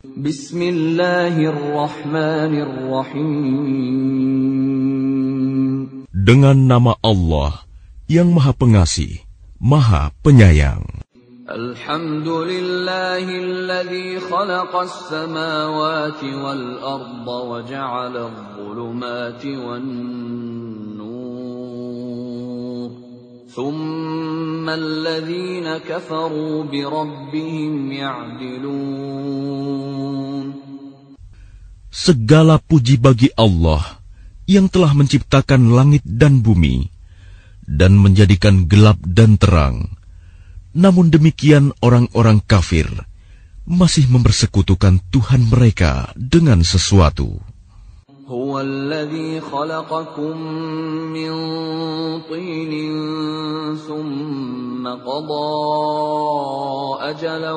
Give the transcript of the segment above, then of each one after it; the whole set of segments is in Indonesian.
Bismillahirrahmanirrahim. Dengan nama Allah yang Maha Pengasih, Maha Penyayang. Alhamdulillahilladzi khalaqas samawati wal arda wa ja'ala adh-dhulumati wan nur. Segala puji bagi Allah yang telah menciptakan langit dan bumi dan menjadikan gelap dan terang. Namun demikian orang-orang kafir masih mempersekutukan Tuhan mereka dengan sesuatu. هو الذي خلقكم من طين ثم قضى أجلا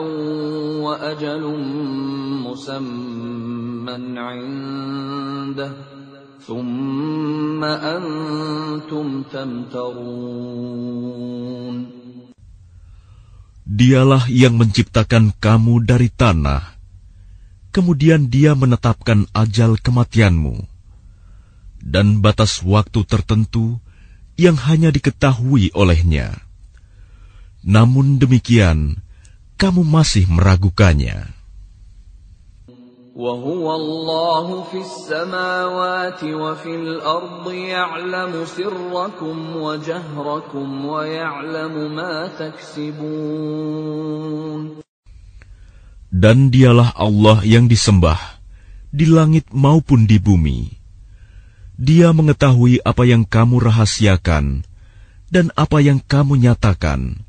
وأجل مسمى عنده ثم أنتم تمترون Dialah yang menciptakan kamu dari tanah, kemudian Dia menetapkan ajal kematianmu dan batas waktu tertentu yang hanya diketahui olehnya. Namun demikian, kamu masih meragukannya. وهو الله في السماوات وفي الأرض يعلم سركم وجهركم ويعلم ما تكسبون Dan dialah Allah yang disembah di langit maupun di bumi. Dia mengetahui apa yang kamu rahasiakan dan apa yang kamu nyatakan,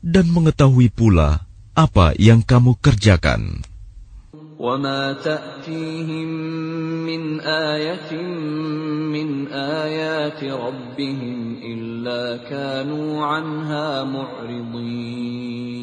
dan mengetahui pula apa yang kamu kerjakan. وما تأتيهم من آية من آيات ربهم إلا كانوا عنها معرضين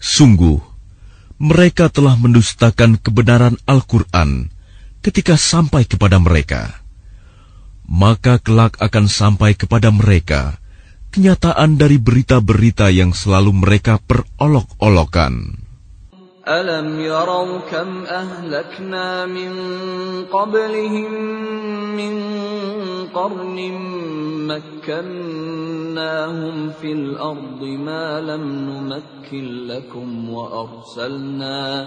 Sungguh, mereka telah mendustakan kebenaran Al-Quran ketika sampai kepada mereka. Maka kelak akan sampai kepada mereka kenyataan dari berita-berita yang selalu mereka perolok-olokan. ألم يروا كم أهلكنا من قبلهم من قرن مكناهم في الأرض ما لم نمكن لكم وأرسلنا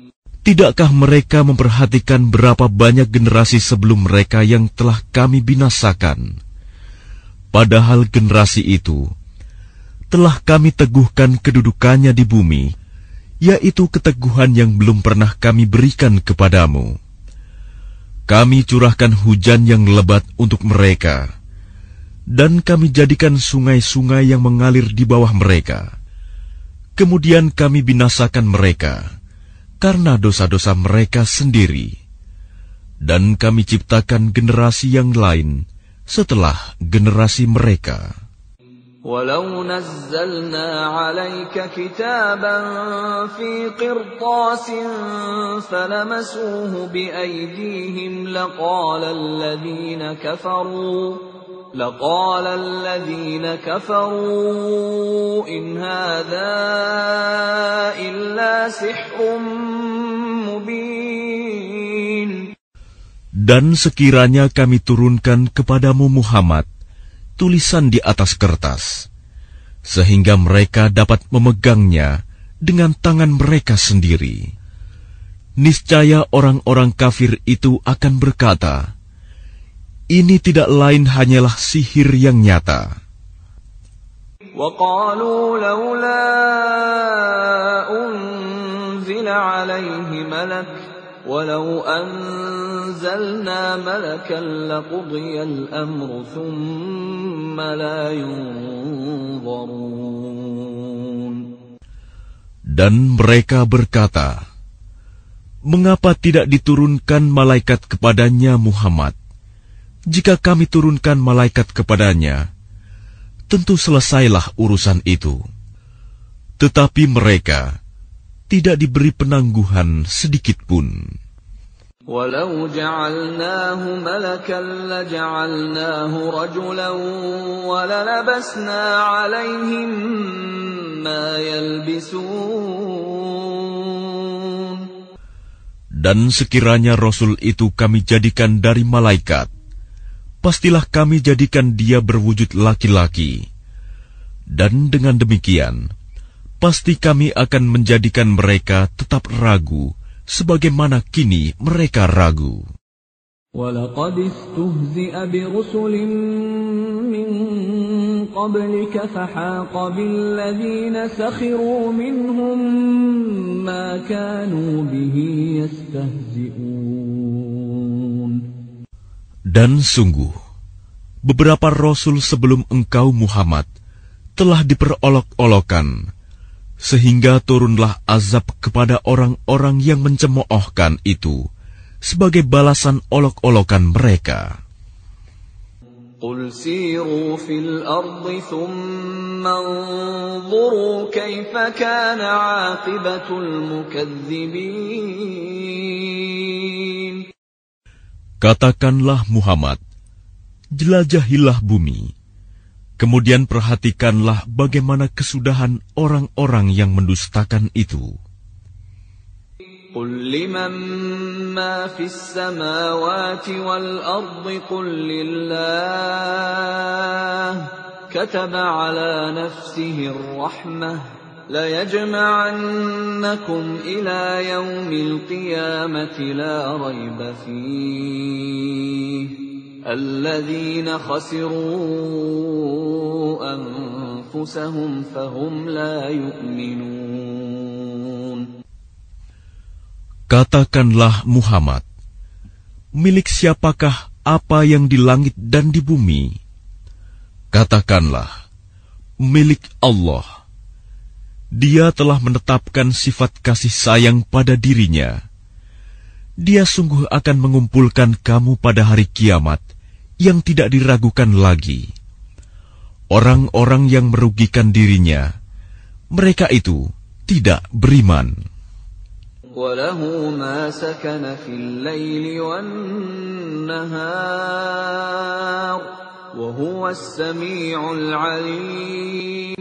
Tidakkah mereka memperhatikan berapa banyak generasi sebelum mereka yang telah kami binasakan? Padahal generasi itu telah kami teguhkan kedudukannya di bumi, yaitu keteguhan yang belum pernah kami berikan kepadamu. Kami curahkan hujan yang lebat untuk mereka, dan kami jadikan sungai-sungai yang mengalir di bawah mereka. Kemudian kami binasakan mereka karena dosa-dosa mereka sendiri, dan kami ciptakan generasi yang lain setelah generasi mereka. ولو نزلنا عليك كتابا في قرطاس فلمسوه بأيديهم لقال الذين كفروا لقال الذين كفروا إن هذا إلا سحر مبين Dan sekiranya kami turunkan kepadamu Muhammad tulisan di atas kertas, sehingga mereka dapat memegangnya dengan tangan mereka sendiri. niscaya orang-orang kafir itu akan berkata, "Ini tidak lain hanyalah sihir yang nyata." وقالوا لولا أنزل عليه ملك ولو أنزلنا ملكا لقضي الأمر ثم لا ينظرون Dan mereka berkata, Mengapa tidak diturunkan malaikat kepadanya Muhammad? Jika kami turunkan malaikat kepadanya, tentu selesailah urusan itu. Tetapi mereka tidak diberi penangguhan sedikit pun. ولو جعلناه ملكا لجعلناه رجلا وللبسنا عليهم ما يلبسون Dan sekiranya Rasul itu kami jadikan dari malaikat, pastilah kami jadikan dia berwujud laki-laki. Dan dengan demikian, pasti kami akan menjadikan mereka tetap ragu, sebagaimana kini mereka ragu. ولقد استهزئ برسل من قبلك فحاق بالذين سخروا منهم ما كانوا به يستهزئون Dan sungguh, beberapa rasul sebelum engkau Muhammad telah diperolok-olokan, sehingga turunlah azab kepada orang-orang yang mencemoohkan itu sebagai balasan olok-olokan mereka. قل سيروا في الأرض ثم انظروا كيف كان عاقبة المكذبين Katakanlah Muhammad, jelajahilah bumi, kemudian perhatikanlah bagaimana kesudahan orang-orang yang mendustakan itu. قل لمن ما في السماوات والأرض قل لله كتب على نفسه الرحمة ليجمعنكم إلى يوم القيامة لا ريب فيه الذين خسروا أنفسهم فهم لا يؤمنون Katakanlah Muhammad, milik siapakah apa yang di langit dan di bumi? Katakanlah, milik Allah. Dia telah menetapkan sifat kasih sayang pada dirinya. Dia sungguh akan mengumpulkan kamu pada hari kiamat yang tidak diragukan lagi. Orang-orang yang merugikan dirinya, mereka itu tidak beriman. وله ما سكن في الليل والنهار وهو السميع العليم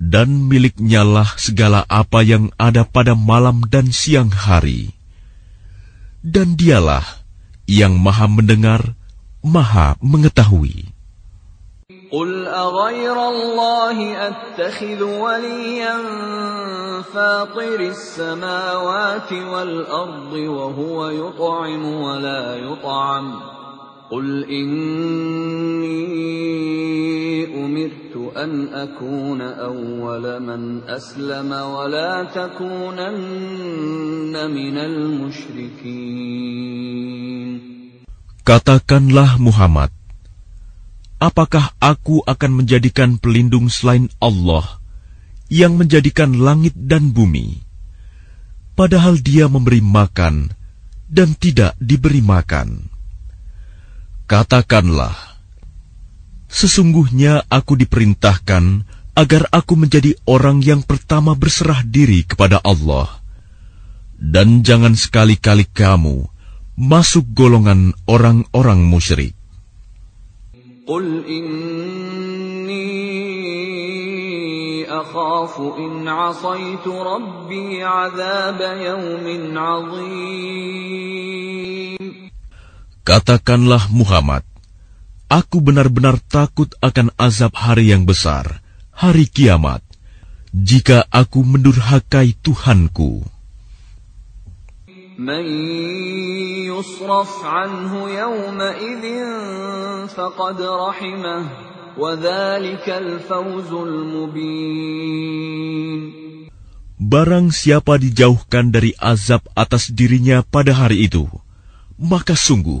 Dan miliknyalah segala apa yang ada pada malam dan siang hari. Dan dialah yang maha mendengar, maha mengetahui. قل أغير الله أتخذ وليا فاطر السماوات والأرض وهو يطعم ولا يطعم قل إني أمرت أن أكون أول من أسلم ولا تكونن من المشركين Katakanlah Muhammad, apakah aku akan menjadikan pelindung selain Allah yang menjadikan langit dan bumi, padahal Dia memberi makan dan tidak diberi makan? Katakanlah, sesungguhnya aku diperintahkan agar aku menjadi orang yang pertama berserah diri kepada Allah. Dan jangan sekali-kali kamu masuk golongan orang-orang musyrik. Qul inni akhafu in asaitu rabbi azab yawmin azim. Katakanlah Muhammad, aku benar-benar takut akan azab hari yang besar, hari kiamat, jika aku mendurhakai Tuhanku. من يصرف عنه يومئذ فقد رحمه وذلك الفوز المبين Barang siapa dijauhkan dari azab atas dirinya pada hari itu, maka sungguh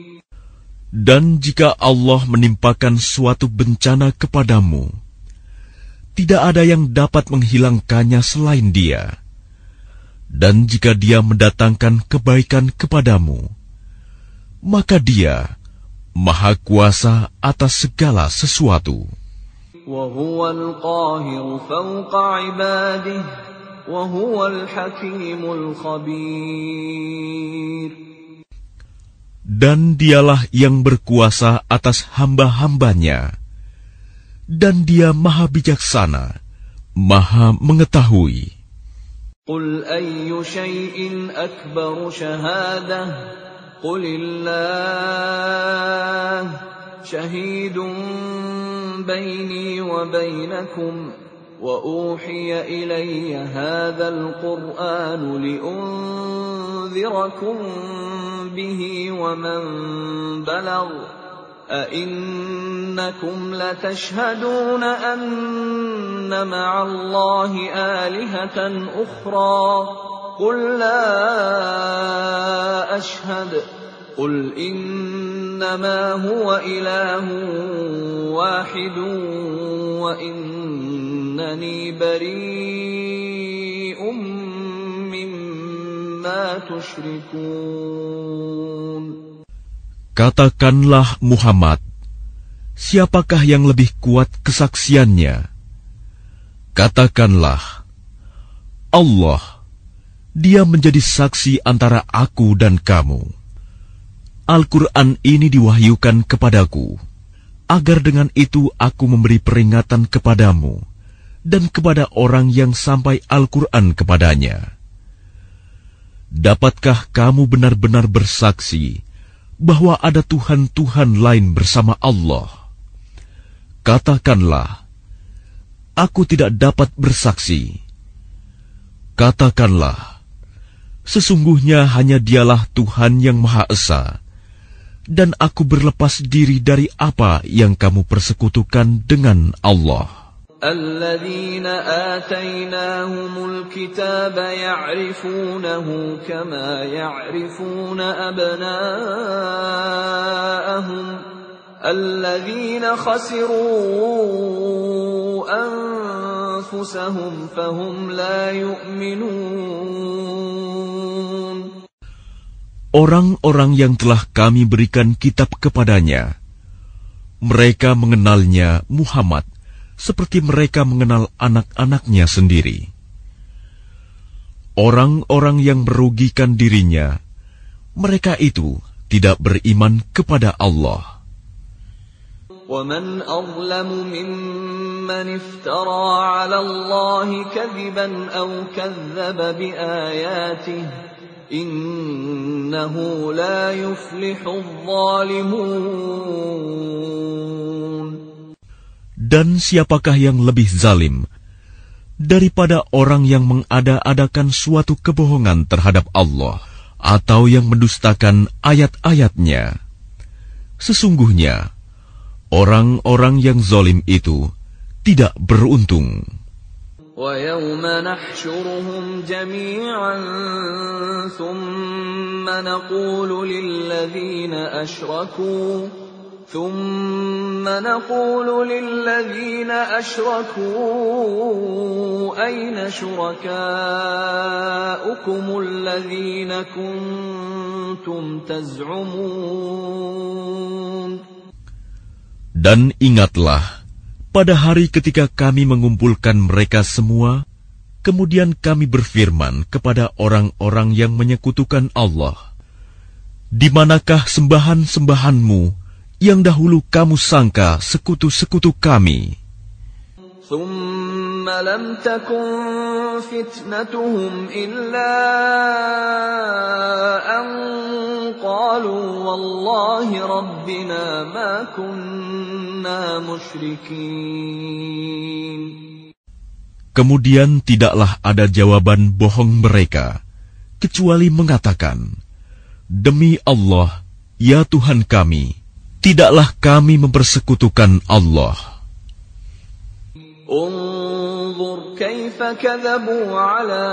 Dan jika Allah menimpakan suatu bencana kepadamu, tidak ada yang dapat menghilangkannya selain Dia. Dan jika Dia mendatangkan kebaikan kepadamu, maka Dia Maha Kuasa atas segala sesuatu Dan dialah yang berkuasa atas hamba-hambanya dan dia maha bijaksana, maha mengetahui. قل أي شيء أكبر شهادة قل الله شهيد بيني وبينكم وأوحي إلي هذا القرآن لأنذركم به ومن بلغ أئنكم لتشهدون أن مع الله آلهة أخرى قل لا أشهد قل إنما هو إله واحد وإنني بريء مما تشركون Katakanlah Muhammad, siapakah yang lebih kuat kesaksiannya? Katakanlah, Allah, dia menjadi saksi antara aku dan kamu. Al-Quran ini diwahyukan kepadaku, agar dengan itu aku memberi peringatan kepadamu dan kepada orang yang sampai Al-Quran kepadanya. Dapatkah kamu benar-benar bersaksi bahwa ada Tuhan-Tuhan lain bersama Allah. Katakanlah, aku tidak dapat bersaksi. Katakanlah, sesungguhnya hanya dialah Tuhan yang Maha Esa, dan aku berlepas diri dari apa yang kamu persekutukan dengan Allah. الذين آتيناهم الكتاب يعرفونه كما يعرفون أبناءهم الذين خسروا أنفسهم فهم لا يؤمنون Orang-orang yang telah kami berikan kitab kepadanya, mereka mengenalnya Muhammad seperti mereka mengenal anak-anaknya sendiri. Orang-orang yang merugikan dirinya, mereka itu tidak beriman kepada Allah. ومن أظلم ممن افترى على الله كذبا أو كذب بآياته Innahu la zalimun. Dan siapakah yang lebih zalim daripada orang yang mengada-adakan suatu kebohongan terhadap Allah atau yang mendustakan ayat-ayatnya? Sesungguhnya, orang-orang yang zalim itu tidak beruntung. وَيَوْمَ نَحْشُرُهُمْ جَمِيعًا ثُمَّ نَقُولُ لِلَّذِينَ أَشْرَكُوا ثم نقول للذين أشركوا أين شركاؤكم الذين كنتم تزعمون؟ Dan ingatlah, pada hari ketika kami mengumpulkan mereka semua, kemudian kami berfirman kepada orang-orang yang menyekutukan Allah, Di manakah sembahan-sembahanmu yang dahulu kamu sangka sekutu-sekutu kami? ثم لم تكن فتنتهم إلا أن قالوا والله ربنا ما كنا مشركين Kemudian tidaklah ada jawaban bohong mereka, kecuali mengatakan, Demi Allah, ya Tuhan kami, tidaklah kami mempersekutukan Allah. انظر كيف كذبوا على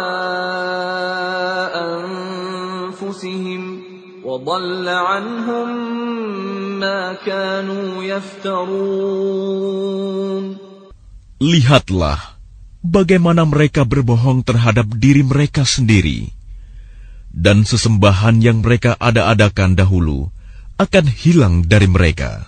أنفسهم وضل عنهم ما كانوا يفترون Lihatlah bagaimana mereka berbohong terhadap diri mereka sendiri, dan sesembahan yang mereka ada-adakan dahulu akan hilang dari mereka.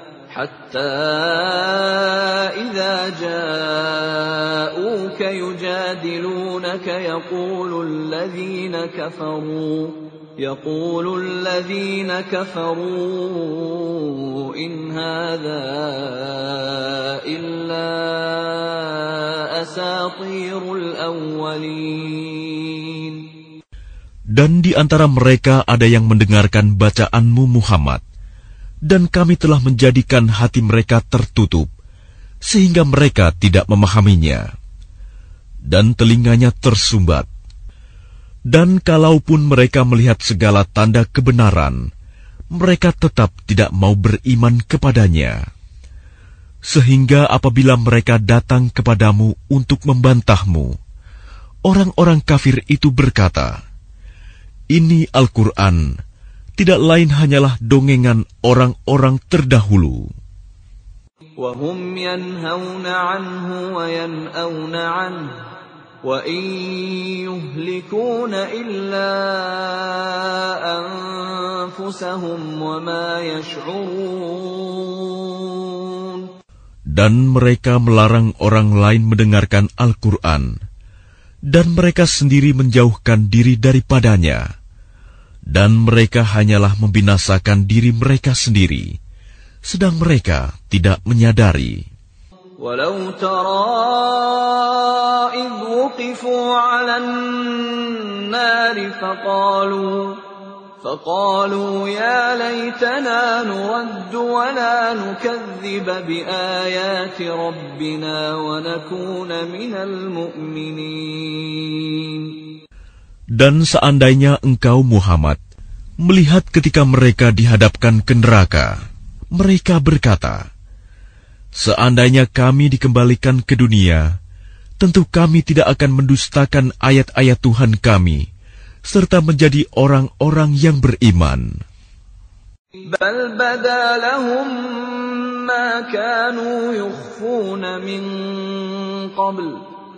حتى إذا جاءوك يجادلونك يقول الذين كفروا يقول الذين كفروا إن هذا إلا أساطير الأولين Dan di antara mereka ada yang mendengarkan bacaanmu Muhammad, dan kami telah menjadikan hati mereka tertutup, sehingga mereka tidak memahaminya, dan telinganya tersumbat. Dan kalaupun mereka melihat segala tanda kebenaran, mereka tetap tidak mau beriman kepadanya. Sehingga apabila mereka datang kepadamu untuk membantahmu, orang-orang kafir itu berkata, "Ini Al-Quran." tidak lain hanyalah dongengan orang-orang terdahulu. Dan mereka melarang orang lain mendengarkan Al-Quran, dan mereka sendiri menjauhkan diri daripadanya dan mereka hanyalah membinasakan diri mereka sendiri, sedang mereka tidak menyadari. ولو ترى إذ وقفوا على النار فقالوا فقالوا يا ليتنا نرد ولا نكذب بآيات ربنا ونكون من المؤمنين Dan seandainya engkau Muhammad melihat ketika mereka dihadapkan ke neraka, mereka berkata, Seandainya kami dikembalikan ke dunia, tentu kami tidak akan mendustakan ayat-ayat Tuhan kami, serta menjadi orang-orang yang beriman. بل بدا لهم ما كانوا يخفون من قبل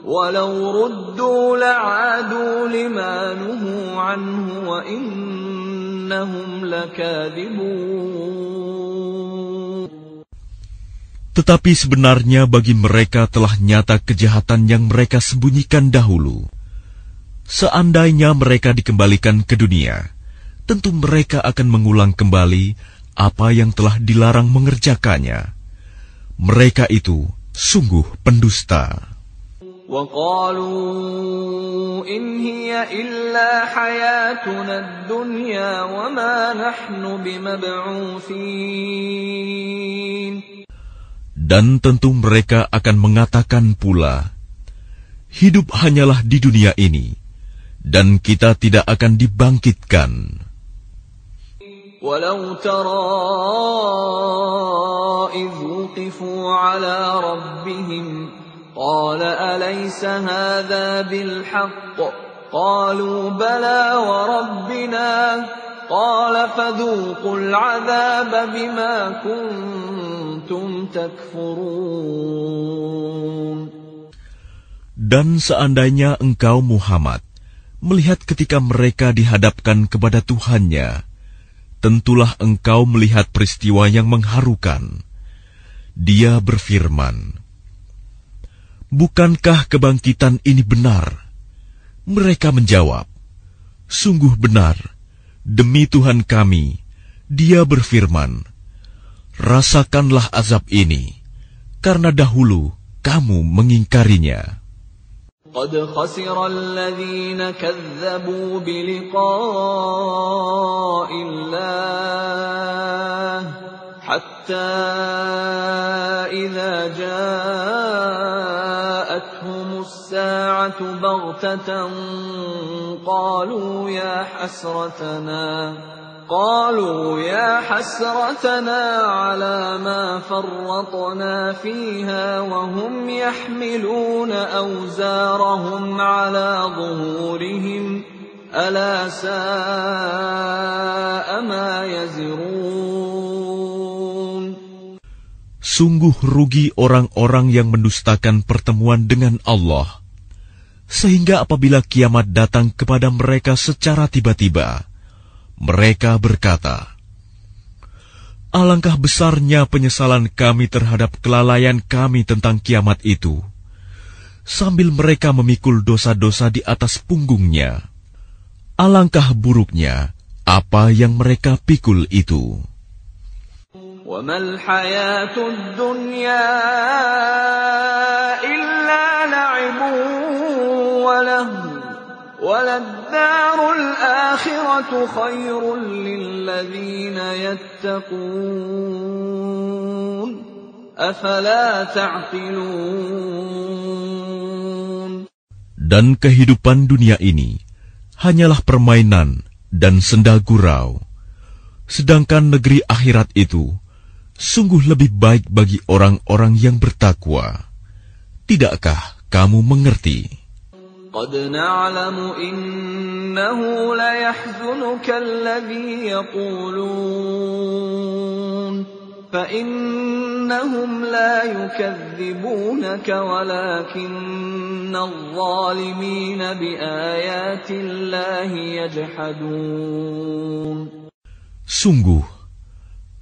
ولو ردوا لعادوا لما نهوا عنه وإنهم لكاذبون Tetapi sebenarnya bagi mereka telah nyata kejahatan yang mereka sembunyikan dahulu. Seandainya mereka dikembalikan ke dunia, tentu mereka akan mengulang kembali apa yang telah dilarang mengerjakannya. Mereka itu sungguh pendusta. وقالوا إن هي إلا حياتنا الدنيا وما نحن بمبعوثين Dan tentu mereka akan mengatakan pula, hidup hanyalah di dunia ini, dan kita tidak akan dibangkitkan. ولو ترى إذ وقفوا على ربهم قال أليس هذا بالحق قالوا بلى وربنا قال فذوقوا العذاب بما كنتم كنتم تكفرون Dan seandainya engkau Muhammad melihat ketika mereka dihadapkan kepada Tuhannya, tentulah engkau melihat peristiwa yang mengharukan. Dia berfirman, Bukankah kebangkitan ini benar? Mereka menjawab, Sungguh benar, demi Tuhan kami, dia berfirman, Rasakanlah azab ini, karena dahulu kamu mengingkarinya. قد خسر الذين كذبوا بلقاء الله حتى إذا جاءتهم الساعة بغتة قالوا يا حسرتنا قالوا يا حسرتنا على ما فرطنا فيها وهم يحملون أوزارهم على ظهورهم ألا ساء ما يزرون Sungguh rugi orang-orang yang mendustakan pertemuan dengan Allah, sehingga apabila kiamat datang kepada mereka secara tiba-tiba, mereka berkata, Alangkah besarnya penyesalan kami terhadap kelalaian kami tentang kiamat itu, sambil mereka memikul dosa-dosa di atas punggungnya. Alangkah buruknya apa yang mereka pikul itu. وما الحياة الدنيا إلا لعب ولهو وللدار الآخرة خير للذين يتقون أفلا تعقلون Dan kehidupan dunia ini hanyalah permainan dan senda gurau. Sedangkan negeri akhirat itu sungguh lebih baik bagi orang-orang yang bertakwa. Tidakkah kamu mengerti? قد نعلم إنه ليحزنك الذي يقولون فإنهم لا يكذبونك ولكن الظالمين بآيات الله يجحدون Sungguh,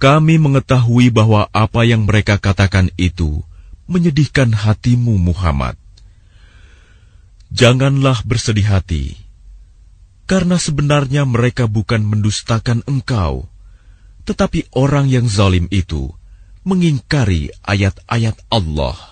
kami mengetahui bahwa apa yang mereka katakan itu menyedihkan hatimu Muhammad. Janganlah bersedih hati, karena sebenarnya mereka bukan mendustakan engkau, tetapi orang yang zalim itu mengingkari ayat-ayat Allah.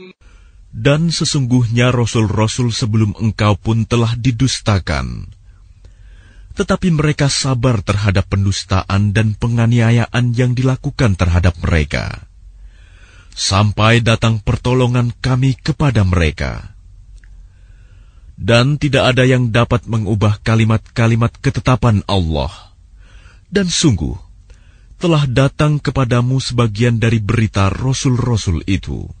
Dan sesungguhnya rasul-rasul sebelum engkau pun telah didustakan. Tetapi mereka sabar terhadap pendustaan dan penganiayaan yang dilakukan terhadap mereka. Sampai datang pertolongan kami kepada mereka. Dan tidak ada yang dapat mengubah kalimat-kalimat ketetapan Allah. Dan sungguh, telah datang kepadamu sebagian dari berita rasul-rasul itu.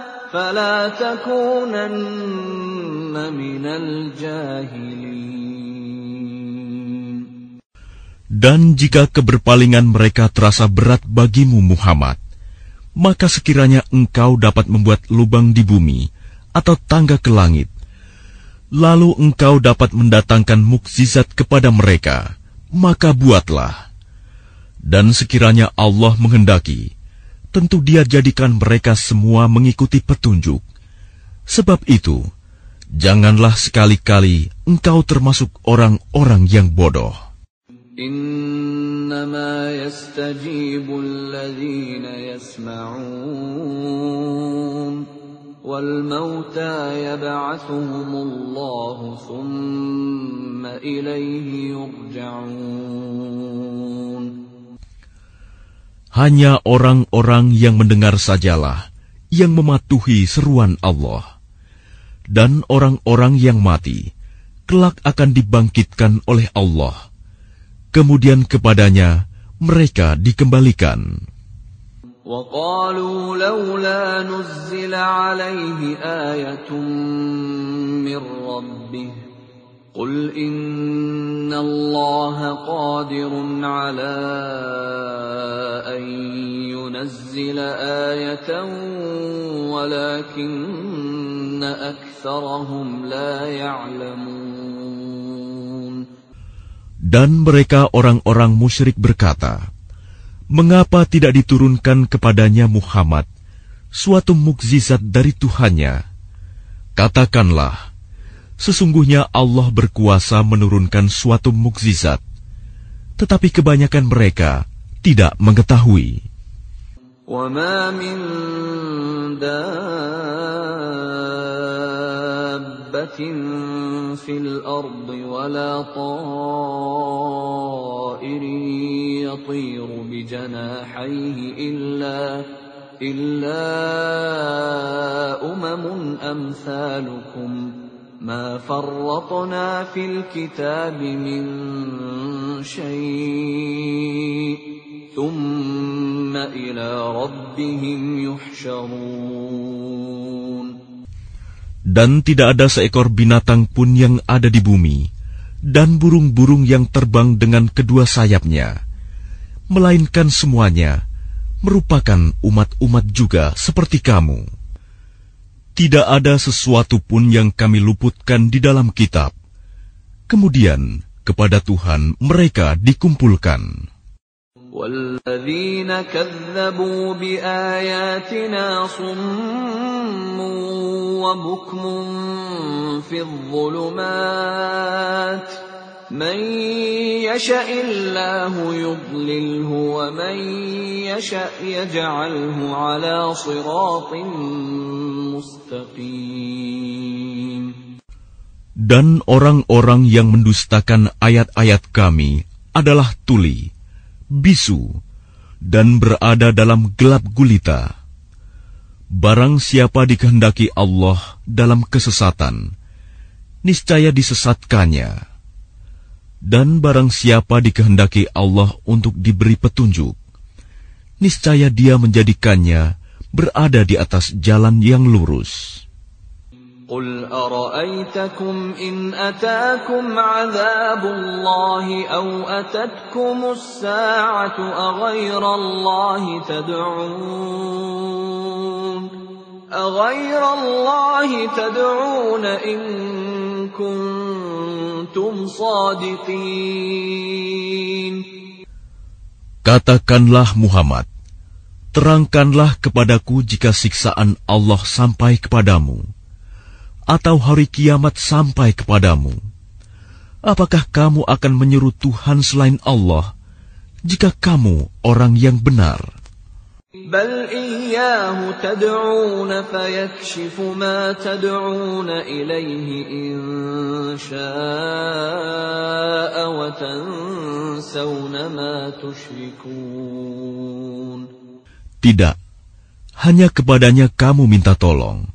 فلا تكونن من الجاهلين Dan jika keberpalingan mereka terasa berat bagimu Muhammad, maka sekiranya engkau dapat membuat lubang di bumi atau tangga ke langit, lalu engkau dapat mendatangkan mukjizat kepada mereka, maka buatlah. Dan sekiranya Allah menghendaki, tentu dia jadikan mereka semua mengikuti petunjuk, Sebab itu, janganlah sekali-kali engkau termasuk orang-orang yang bodoh. إنما يستجيب الذين يسمعون والموتى يبعثهم الله ثم إليه يرجعون Hanya orang-orang yang mendengar sajalah yang mematuhi seruan Allah. Dan orang-orang yang mati kelak akan dibangkitkan oleh Allah kemudian kepadanya mereka dikembalikan. وقالوا لولا نزل عليه آية من ربه قل إن الله قادر على أن ينزل آية ولكن أكثرهم لا يعلمون Dan mereka orang-orang musyrik berkata, Mengapa tidak diturunkan kepadanya Muhammad suatu mukjizat dari Tuhannya? Katakanlah, sesungguhnya Allah berkuasa menurunkan suatu mukjizat, tetapi kebanyakan mereka tidak mengetahui. وما من دابة في الأرض ولا طائر يطير بجناحيه إلا إلا أمم أمثالكم ما فرطنا في الكتاب من شيء ثم إلى ربهم يحشرون Dan tidak ada seekor binatang pun yang ada di bumi, dan burung-burung yang terbang dengan kedua sayapnya, melainkan semuanya merupakan umat-umat juga seperti kamu. Tidak ada sesuatu pun yang kami luputkan di dalam kitab. Kemudian, kepada Tuhan mereka dikumpulkan. والذين كذبوا بآياتنا صم وبكم في الظلمات من يشاء الله يضلله ومن يشاء يجعله على صراط مستقيم Dan orang-orang yang mendustakan ayat-ayat kami adalah tuli, bisu, dan berada dalam gelap gulita. Barang siapa dikehendaki Allah dalam kesesatan, niscaya disesatkannya. Dan barang siapa dikehendaki Allah untuk diberi petunjuk, niscaya dia menjadikannya berada di atas jalan yang lurus. قل أرأيتكم إن أتاكم عذاب الله أو أتتكم الساعة أغير الله تدعون أغير الله تدعون إن kuntum sadiqin. Katakanlah Muhammad, terangkanlah kepadaku jika siksaan Allah sampai kepadamu, atau hari kiamat sampai kepadamu. Apakah kamu akan menyeru Tuhan selain Allah, jika kamu orang yang benar?' بل إياه تدعون فيكشف ما تدعون إليه إن شاء وتنسون ما تشركون Tidak, hanya kepadanya kamu minta tolong.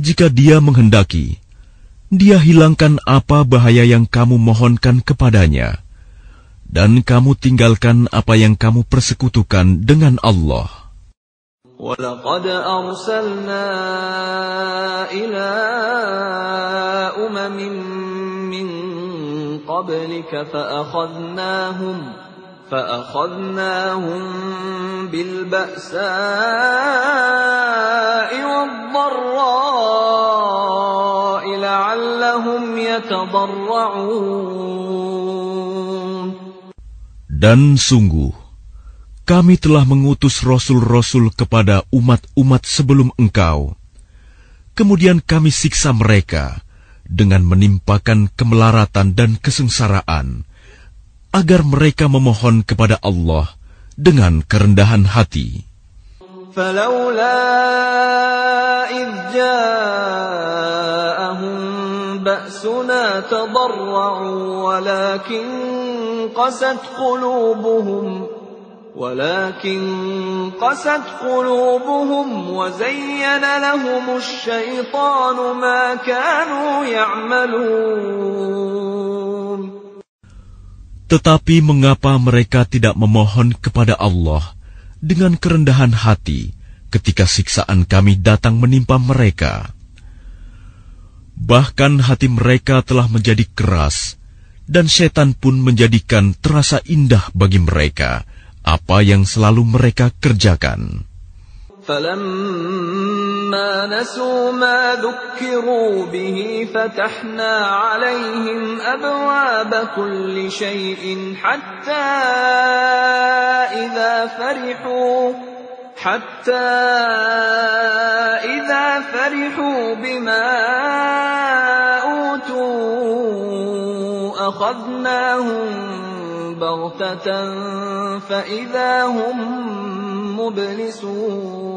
Jika dia menghendaki, dia hilangkan apa bahaya yang kamu mohonkan kepadanya, dan kamu tinggalkan apa yang kamu persekutukan dengan Allah. ولقد أرسلنا إلى أمم من قبلك فأخذناهم فأخذناهم بالبأساء والضراء لعلهم يتضرعون Dan sungguh, kami telah mengutus rasul-rasul kepada umat-umat sebelum engkau. Kemudian kami siksa mereka dengan menimpakan kemelaratan dan kesengsaraan, agar mereka memohon kepada Allah dengan kerendahan hati. فلولا إذ جاءهم بأسنا تضرعوا ولكن قست قلوبهم ولكن قست قلوبهم وزين لهم الشيطان ما كانوا يعملون Tetapi mengapa mereka tidak memohon kepada Allah dengan kerendahan hati ketika siksaan kami datang menimpa mereka? Bahkan hati mereka telah menjadi keras, dan setan pun menjadikan terasa indah bagi mereka apa yang selalu mereka kerjakan. فلما نسوا ما ذكروا به فتحنا عليهم أبواب كل شيء حتى إذا فرحوا حتى إذا فرحوا بما أوتوا أخذناهم بغتة فإذا هم مبلسون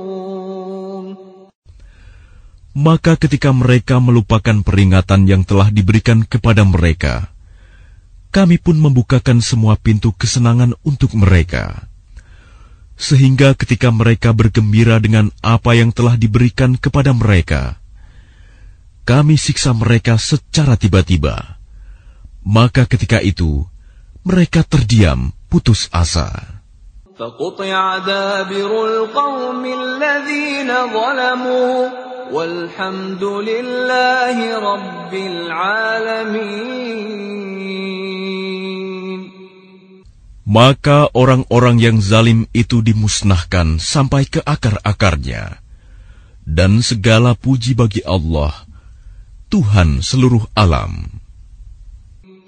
Maka ketika mereka melupakan peringatan yang telah diberikan kepada mereka, kami pun membukakan semua pintu kesenangan untuk mereka. Sehingga ketika mereka bergembira dengan apa yang telah diberikan kepada mereka, kami siksa mereka secara tiba-tiba. Maka ketika itu, mereka terdiam putus asa. Maka orang-orang yang zalim itu dimusnahkan sampai ke akar-akarnya. Dan segala puji bagi Allah, Tuhan seluruh alam.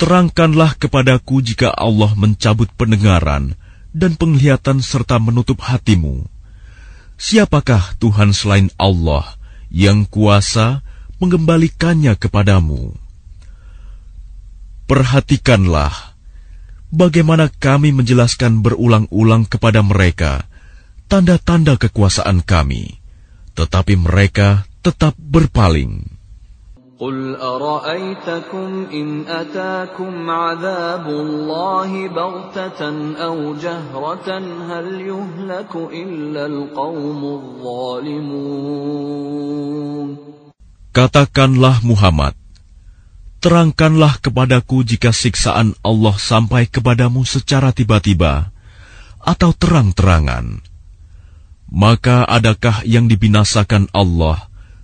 terangkanlah kepadaku jika Allah mencabut pendengaran dan penglihatan serta menutup hatimu. Siapakah Tuhan selain Allah yang kuasa mengembalikannya kepadamu? Perhatikanlah bagaimana kami menjelaskan berulang-ulang kepada mereka tanda-tanda kekuasaan kami, tetapi mereka tetap berpaling. قل أرأيتكم إن أتاكم عذاب الله بغتة أو جهرة هل يهلك إلا القوم الظالمون Katakanlah Muhammad, terangkanlah kepadaku jika siksaan Allah sampai kepadamu secara tiba-tiba atau terang-terangan. Maka adakah yang dibinasakan Allah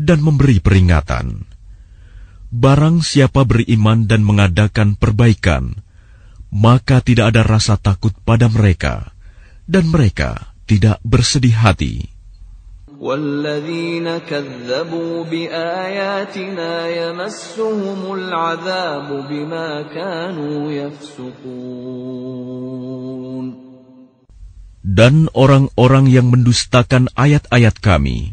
dan memberi peringatan. Barang siapa beriman dan mengadakan perbaikan, maka tidak ada rasa takut pada mereka, dan mereka tidak bersedih hati. والذين كذبوا بآياتنا يمسهم العذاب بما كانوا يفسقون Dan orang-orang yang mendustakan ayat-ayat kami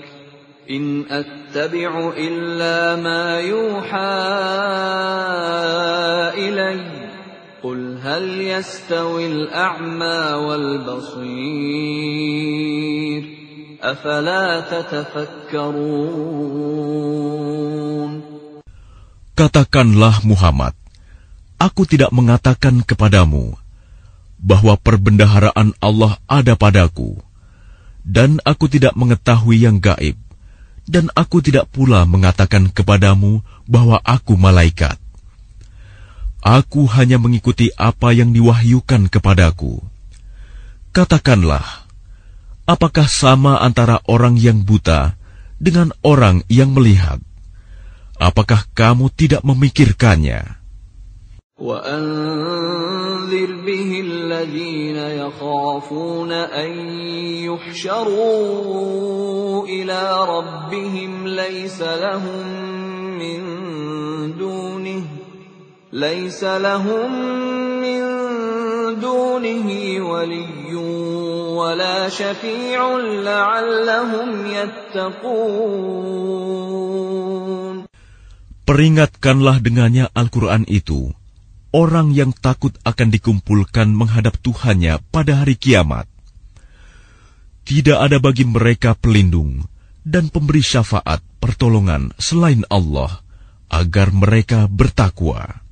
إن أتبع إلا ما يوحى إلي قل هل يستوي الأعمى والبصير أفلا تتفكرون Katakanlah Muhammad, aku tidak mengatakan kepadamu bahwa perbendaharaan Allah ada padaku, dan aku tidak mengetahui yang gaib, dan aku tidak pula mengatakan kepadamu bahwa aku malaikat. Aku hanya mengikuti apa yang diwahyukan kepadaku. Katakanlah, apakah sama antara orang yang buta dengan orang yang melihat? Apakah kamu tidak memikirkannya? وأنذر به الذين يخافون أن يحشروا إلى ربهم ليس لهم من دونه ليس لهم من دونه ولي ولا شفيع لعلهم يتقون. Peringatkanlah dengannya Al-Quran itu, orang yang takut akan dikumpulkan menghadap Tuhannya pada hari kiamat. Tidak ada bagi mereka pelindung dan pemberi syafaat pertolongan selain Allah, agar mereka bertakwa.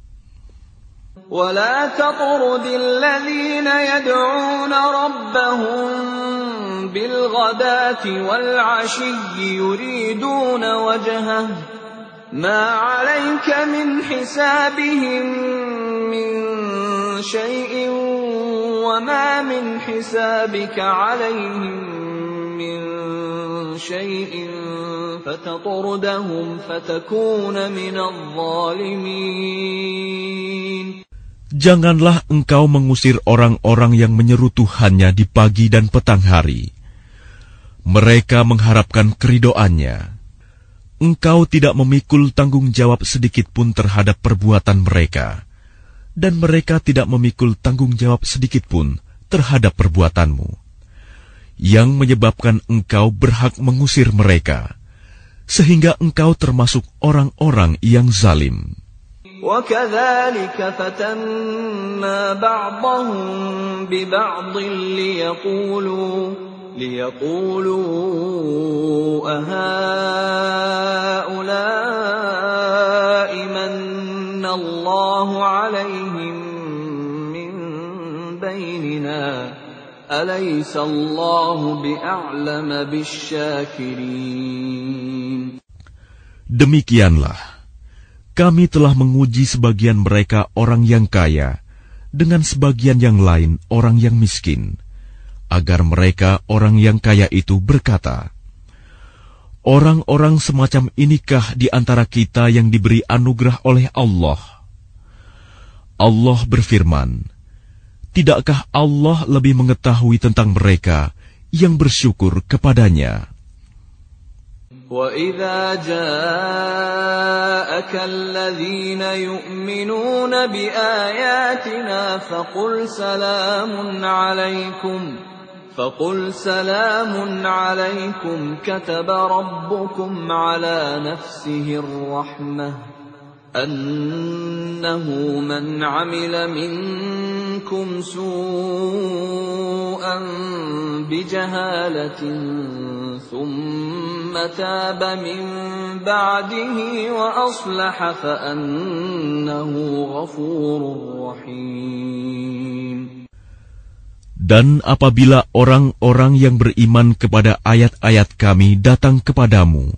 ولا تطرد الذين يدعون ربهم بالغداة والعشي يريدون وجهه ما عليك من حسابهم من شيء وما من حسابك عليهم من شيء فتطردهم فتكون من الظالمين Janganlah engkau mengusir orang-orang yang menyeru Tuhannya di pagi dan petang hari. Mereka mengharapkan keridoannya. Engkau tidak memikul tanggung jawab sedikit pun terhadap perbuatan mereka, dan mereka tidak memikul tanggung jawab sedikit pun terhadap perbuatanmu, yang menyebabkan engkau berhak mengusir mereka, sehingga engkau termasuk orang-orang yang zalim. وكذلك فتنا بعضهم ببعض ليقولوا ليقولوا أهؤلاء من الله عليهم من بيننا؟ أليس الله بأعلم بالشاكرين؟ Demikianlah, kami telah menguji sebagian mereka orang yang kaya, dengan sebagian yang lain orang yang miskin, agar mereka orang yang kaya itu berkata, Orang-orang semacam inikah di antara kita yang diberi anugerah oleh Allah? Allah berfirman, Tidakkah Allah lebih mengetahui tentang mereka yang bersyukur kepadanya? وَإِذَا جَاءَكَ الَّذِينَ يُؤْمِنُونَ بِآيَاتِنَا فَقُلْ سَلَامٌ عَلَيْكُمْ فَقُلْ سَلَامٌ عَلَيْكُمْ كَتَبَ رَبُّكُمْ عَلَى نَفْسِهِ الرَّحْمَةَ أَنَّهُ مَنْ عَمِلَ مِنكُمْ سُوءًا بِجَهَالَةٍ ثُمَّ تَابَ مِن بَعْدِهِ وَأَصْلَحَ فَأَنَّهُ غَفُورٌ رَّحِيمٌ Dan apabila orang-orang yang beriman kepada ayat-ayat kami datang kepadamu,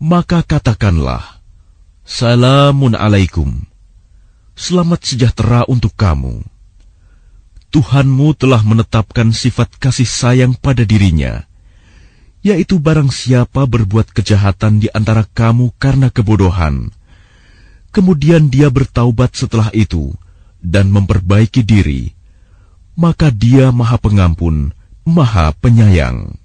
maka katakanlah, Salamun alaikum. Selamat sejahtera untuk kamu. Tuhanmu telah menetapkan sifat kasih sayang pada dirinya, yaitu barang siapa berbuat kejahatan di antara kamu karena kebodohan, kemudian dia bertaubat setelah itu dan memperbaiki diri, maka dia maha pengampun, maha penyayang.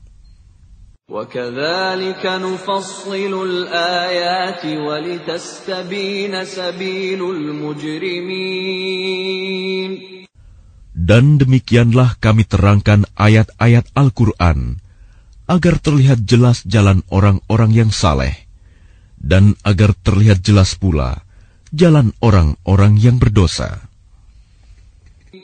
وكذلك نفصل الآيات ولتستبين سبيل المجرمين Dan demikianlah kami terangkan ayat-ayat Al-Quran agar terlihat jelas jalan orang-orang yang saleh dan agar terlihat jelas pula jalan orang-orang yang berdosa.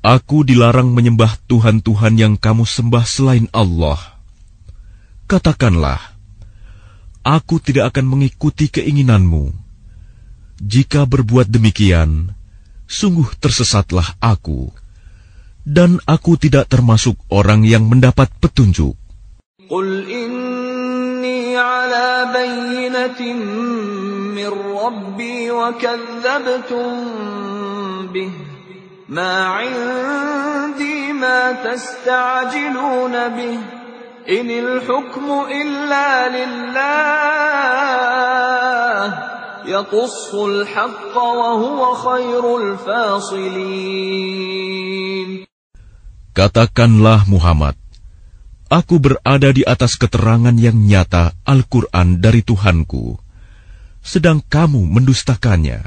Aku dilarang menyembah Tuhan-Tuhan yang kamu sembah selain Allah. Katakanlah, aku tidak akan mengikuti keinginanmu. Jika berbuat demikian, sungguh tersesatlah aku, dan aku tidak termasuk orang yang mendapat petunjuk. Qul inni ala bayinatin min Rabbi wa kazzabtum bih. ما عندي ما تستعجلون به إن الحكم إلا لله يقص الحق وهو خير الفاصلين Katakanlah Muhammad, Aku berada di atas keterangan yang nyata Al-Quran dari Tuhanku, sedang kamu mendustakannya.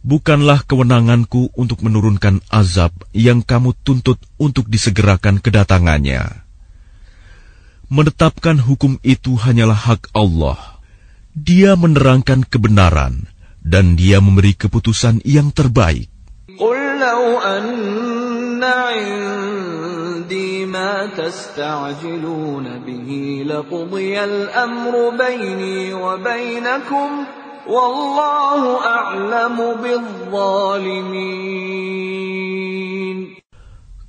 Bukanlah kewenanganku untuk menurunkan azab yang kamu tuntut untuk disegerakan kedatangannya. Menetapkan hukum itu hanyalah hak Allah. Dia menerangkan kebenaran, dan dia memberi keputusan yang terbaik. Wallahu a'lamu bizzalimin.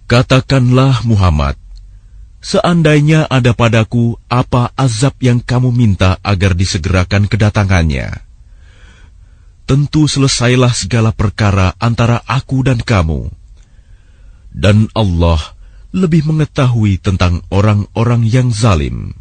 Katakanlah Muhammad, seandainya ada padaku apa azab yang kamu minta agar disegerakan kedatangannya. Tentu selesailah segala perkara antara aku dan kamu. Dan Allah lebih mengetahui tentang orang-orang yang zalim.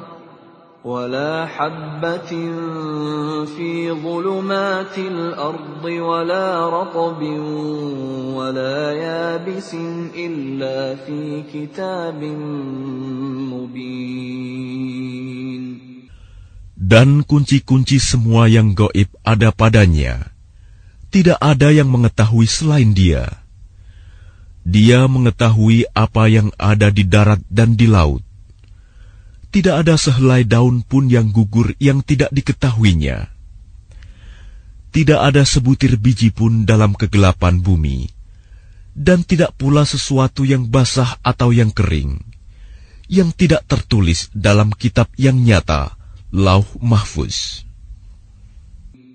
ولا حبة في ظلمات الأرض ولا رطب ولا يابس إلا في كتاب مبين Dan kunci-kunci semua yang goib ada padanya. Tidak ada yang mengetahui selain dia. Dia mengetahui apa yang ada di darat dan di laut. tidak ada sehelai daun pun yang gugur yang tidak diketahuinya. Tidak ada sebutir biji pun dalam kegelapan bumi, dan tidak pula sesuatu yang basah atau yang kering, yang tidak tertulis dalam kitab yang nyata, Lauh Mahfuz.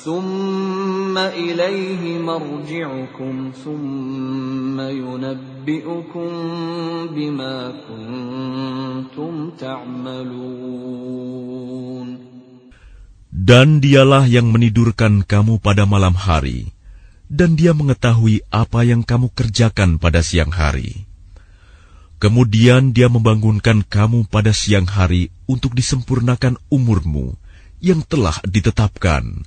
ثم إليه مرجعكم ثم ينبئكم بما كنتم تعملون Dan dialah yang menidurkan kamu pada malam hari, dan dia mengetahui apa yang kamu kerjakan pada siang hari. Kemudian dia membangunkan kamu pada siang hari untuk disempurnakan umurmu yang telah ditetapkan.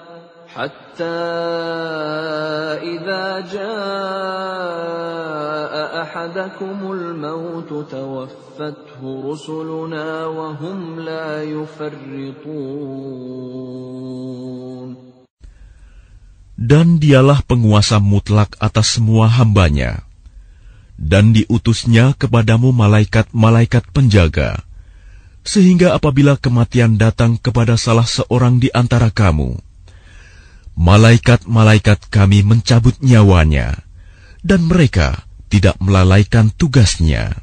حتى إذا جاء أحدكم الموت توفته رسلنا وهم لا يفرطون Dan dialah penguasa mutlak atas semua hambanya. Dan diutusnya kepadamu malaikat-malaikat penjaga, sehingga apabila kematian datang kepada salah seorang di antara kamu, malaikat-malaikat kami mencabut nyawanya, dan mereka tidak melalaikan tugasnya.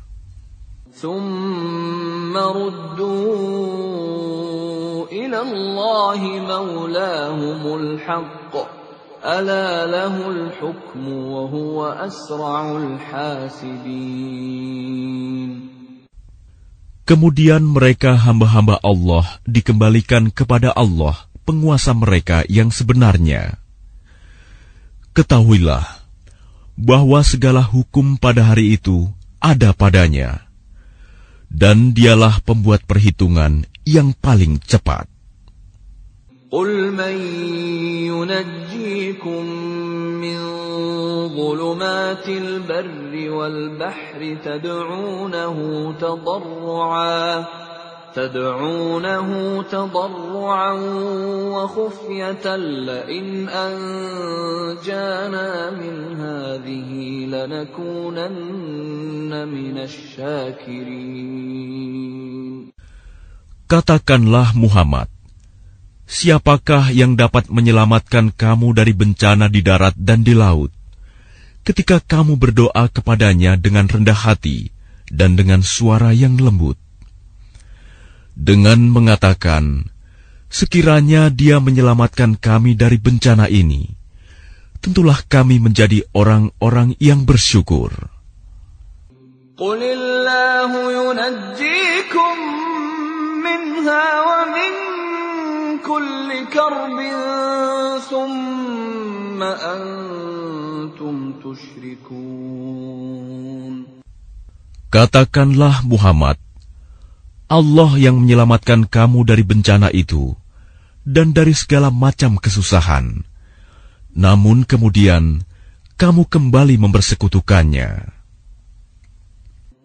Kemudian mereka hamba-hamba Allah dikembalikan kepada Allah penguasa mereka yang sebenarnya. Ketahuilah bahwa segala hukum pada hari itu ada padanya, dan dialah pembuat perhitungan yang paling cepat. قل من ينجيكم من ظلمات البر والبحر تدعونه تضرعا تدعونه تضرعا وخفية لئن أنجانا من هذه لنكونن من الشاكرين Katakanlah Muhammad, siapakah yang dapat menyelamatkan kamu dari bencana di darat dan di laut? Ketika kamu berdoa kepadanya dengan rendah hati dan dengan suara yang lembut dengan mengatakan, "Sekiranya Dia menyelamatkan kami dari bencana ini, tentulah kami menjadi orang-orang yang bersyukur." Katakanlah Muhammad, Allah yang menyelamatkan kamu dari bencana itu dan dari segala macam kesusahan. Namun kemudian kamu kembali mempersekutukannya.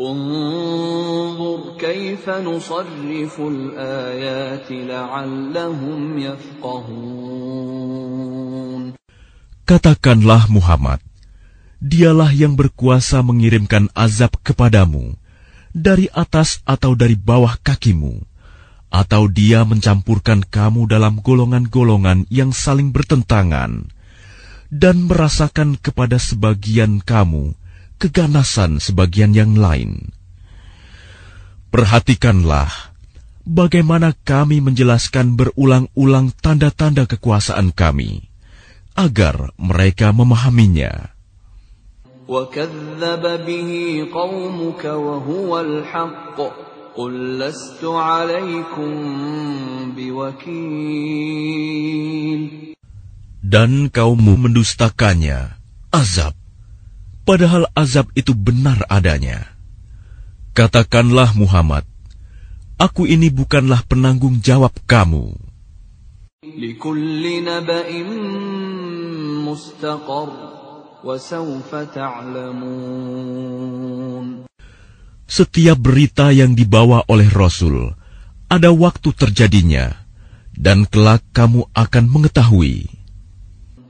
انظر كيف نصرف الآيات لعلهم يفقهون Katakanlah Muhammad, dialah yang berkuasa mengirimkan azab kepadamu dari atas atau dari bawah kakimu, atau dia mencampurkan kamu dalam golongan-golongan yang saling bertentangan, dan merasakan kepada sebagian kamu keganasan sebagian yang lain. Perhatikanlah bagaimana kami menjelaskan berulang-ulang tanda-tanda kekuasaan kami, agar mereka memahaminya. وكذب به قومك وهو الحق قل لست عليكم بوكيل Dan kaummu mendustakannya, azab padahal azab itu benar adanya. Katakanlah Muhammad, aku ini bukanlah penanggung jawab kamu. Setiap berita yang dibawa oleh Rasul, ada waktu terjadinya, dan kelak kamu akan mengetahui.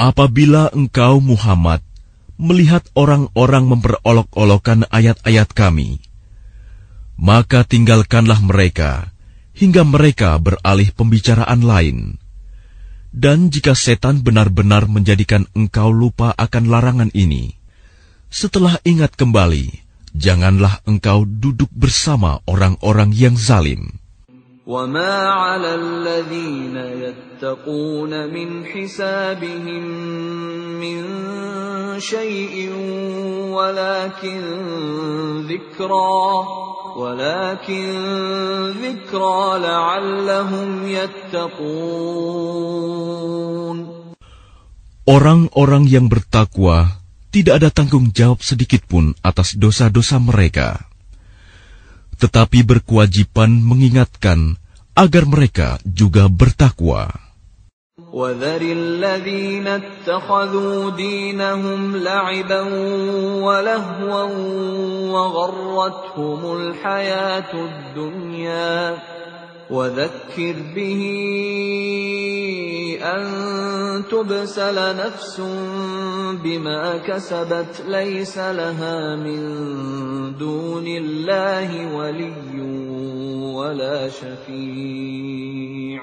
Apabila engkau Muhammad melihat orang-orang memperolok-olokkan ayat-ayat kami, maka tinggalkanlah mereka hingga mereka beralih pembicaraan lain. Dan jika setan benar-benar menjadikan engkau lupa akan larangan ini, setelah ingat kembali, janganlah engkau duduk bersama orang-orang yang zalim. وما على الذين يتقون من حسابهم من شيء ولكن ذكرى ولكن ذكرى لعلهم يتقون Orang-orang yang bertakwa tidak ada tanggung jawab sedikit pun atas dosa-dosa mereka tetapi berkewajiban mengingatkan agar mereka juga bertakwa. وذر الذين اتخذوا دينهم لعبا ولهوا وغرتهم الحياة الدنيا وذكر به أن تبسل نفس بما كسبت ليس لها من دون الله ولي ولا شفيع.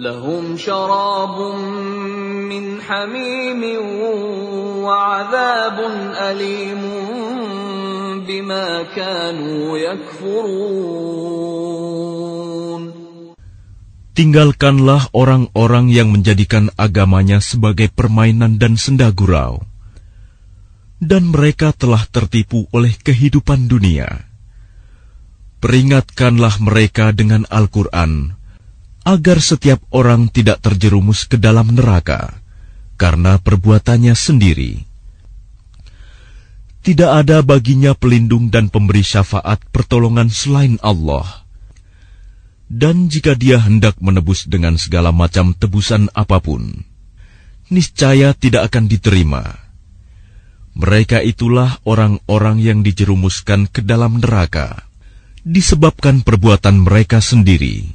لهم شراب من حميم وعذاب أليم بما كانوا يكفرون Tinggalkanlah orang-orang yang menjadikan agamanya sebagai permainan dan senda gurau. Dan mereka telah tertipu oleh kehidupan dunia. Peringatkanlah mereka dengan Al-Quran, agar setiap orang tidak terjerumus ke dalam neraka, karena perbuatannya sendiri. Tidak ada baginya pelindung dan pemberi syafaat pertolongan selain Allah dan jika dia hendak menebus dengan segala macam tebusan apa pun, niscaya tidak akan diterima. Mereka itulah orang-orang yang dijerumuskan ke dalam neraka. Disebabkan perbuatan mereka sendiri,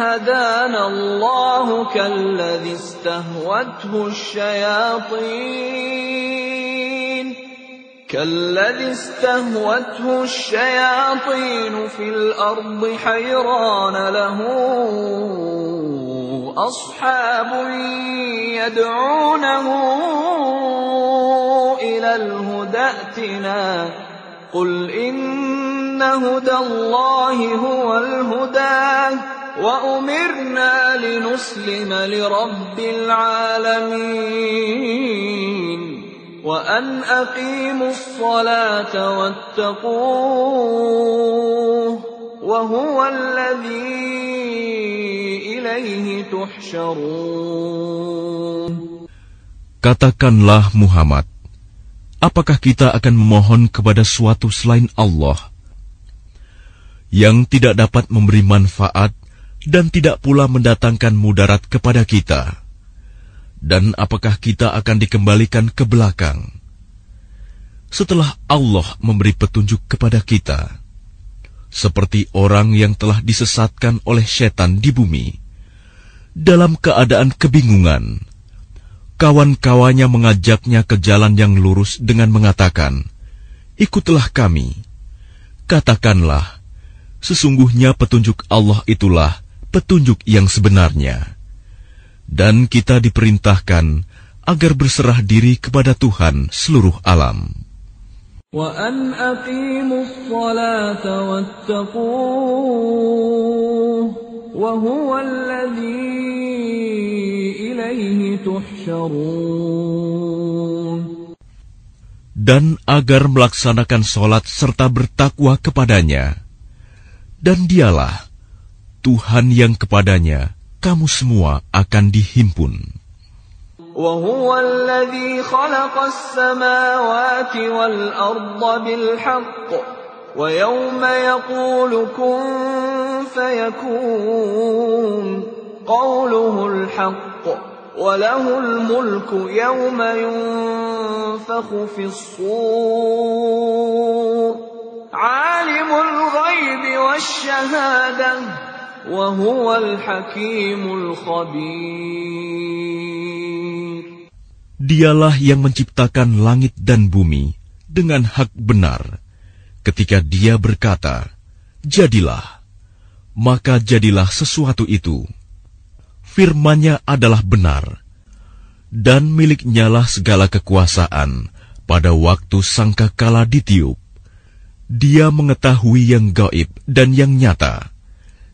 هدانا الله كالذي استهوته الشياطين. كالذي استهوته الشياطين في الأرض حيران له أصحاب يدعونه إلى الهدى ائتنا. قل إن هدى الله هو الهدى. وأمرنا لنسلم لرب العالمين وأن أقيموا الصلاة واتقوه وهو الذي إليه تحشرون Katakanlah Muhammad, apakah kita akan memohon kepada suatu selain Allah yang tidak dapat memberi manfaat dan tidak pula mendatangkan mudarat kepada kita? Dan apakah kita akan dikembalikan ke belakang setelah Allah memberi petunjuk kepada kita, seperti orang yang telah disesatkan oleh setan di bumi dalam keadaan kebingungan? kawan-kawannya mengajaknya ke jalan yang lurus dengan mengatakan, "Ikutlah kami." Katakanlah, sesungguhnya petunjuk Allah itulah petunjuk yang sebenarnya. Dan kita diperintahkan agar berserah diri kepada Tuhan seluruh alam. وأن أقيموا الصلاة واتقوه وهو الذي إليه تحشرون Dan agar melaksanakan sholat serta bertakwa kepadanya. Dan dialah Tuhan yang kepadanya kamu semua akan dihimpun. وهو الذي خلق السماوات والأرض بالحق ويوم يقول كن فيكون قوله الحق وله الملك يوم ينفخ في الصور عالم الغيب الخبير Dialah yang menciptakan langit dan bumi dengan hak benar. Ketika Dia berkata, "Jadilah," maka jadilah sesuatu itu. Firman-Nya adalah benar, dan miliknyalah segala kekuasaan pada waktu sangkakala ditiup. Dia mengetahui yang gaib dan yang nyata.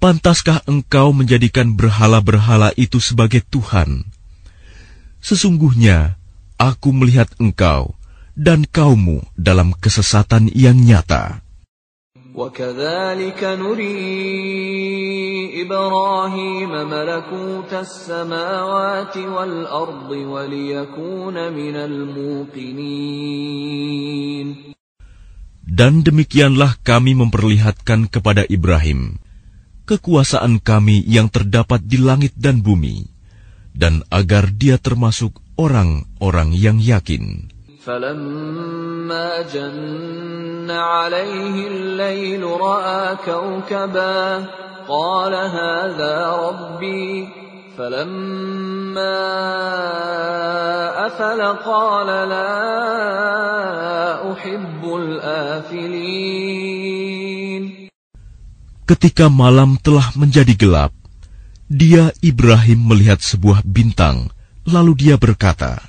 Pantaskah engkau menjadikan berhala-berhala itu sebagai Tuhan? Sesungguhnya aku melihat engkau dan kaummu dalam kesesatan yang nyata. وكذلك نري إبراهيم ملكوت السماوات والأرض وليكون من الموقنين Dan demikianlah kami memperlihatkan kepada Ibrahim kekuasaan kami yang terdapat di langit dan bumi, dan agar dia termasuk orang-orang yang yakin. فلما جن عليه الليل رأى كوكبا قال هذا ربي فلما أفل قال لا أحب الآفلين Ketika malam telah menjadi gelap, dia Ibrahim melihat sebuah bintang, lalu dia berkata,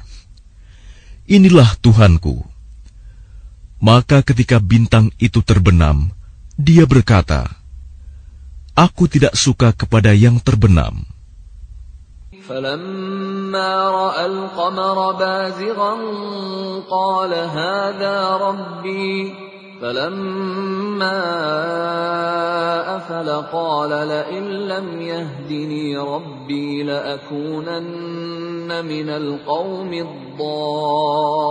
Inilah Tuhanku. Maka ketika bintang itu terbenam, dia berkata, Aku tidak suka kepada yang terbenam. فلما رأى القمر بازغا قال هذا ربي فلما أفل قال لئن لم يهدني ربي لأكونن من القوم الضالين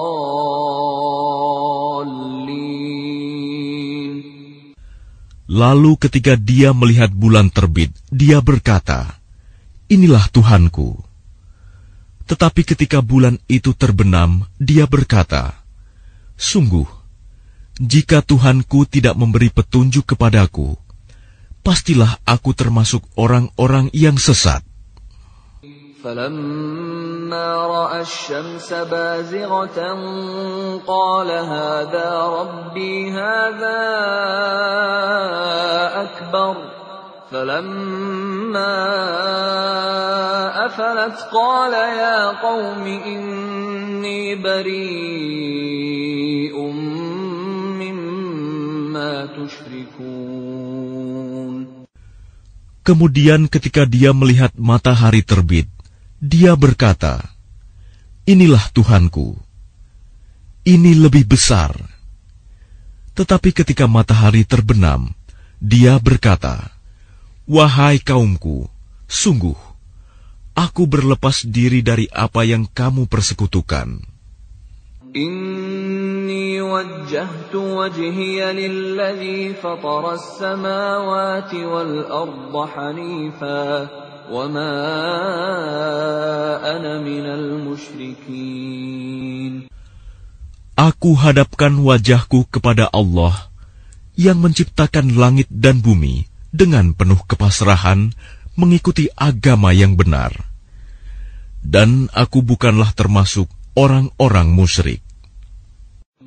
Lalu ketika dia melihat bulan terbit, dia berkata, Inilah Tuhanku. Tetapi ketika bulan itu terbenam, dia berkata, Sungguh, jika Tuhanku tidak memberi petunjuk kepadaku, pastilah aku termasuk orang-orang yang sesat. فلما رأى الشمس بازغة قال هذا ربي هذا أكبر فلما أفلت قال يا قوم إني بريء مما تشركون Kemudian ketika dia melihat matahari terbit, dia berkata, Inilah Tuhanku. Ini lebih besar. Tetapi ketika matahari terbenam, dia berkata, Wahai kaumku, sungguh, aku berlepas diri dari apa yang kamu persekutukan. إني وجهت وجهي للذي فطر السماوات والأرض حنيفا وما أنا من المشركين Aku hadapkan wajahku kepada Allah yang menciptakan langit dan bumi dengan penuh kepasrahan mengikuti agama yang benar. Dan aku bukanlah termasuk orang-orang musyrik.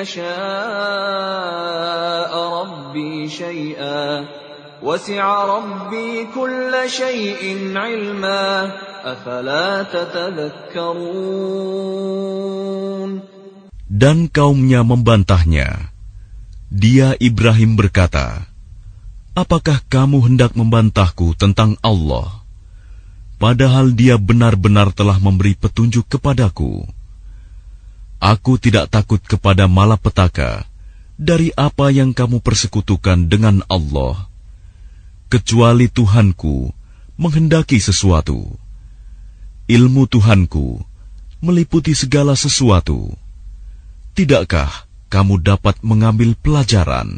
يشاء ربي شيئا وسع ربي كل شيء علما أفلا تتذكرون Dan kaumnya membantahnya. Dia Ibrahim berkata, Apakah kamu hendak membantahku tentang Allah? Padahal dia benar-benar telah memberi petunjuk kepadaku. Aku tidak takut kepada malapetaka dari apa yang kamu persekutukan dengan Allah, kecuali Tuhanku menghendaki sesuatu. Ilmu Tuhanku meliputi segala sesuatu. Tidakkah kamu dapat mengambil pelajaran?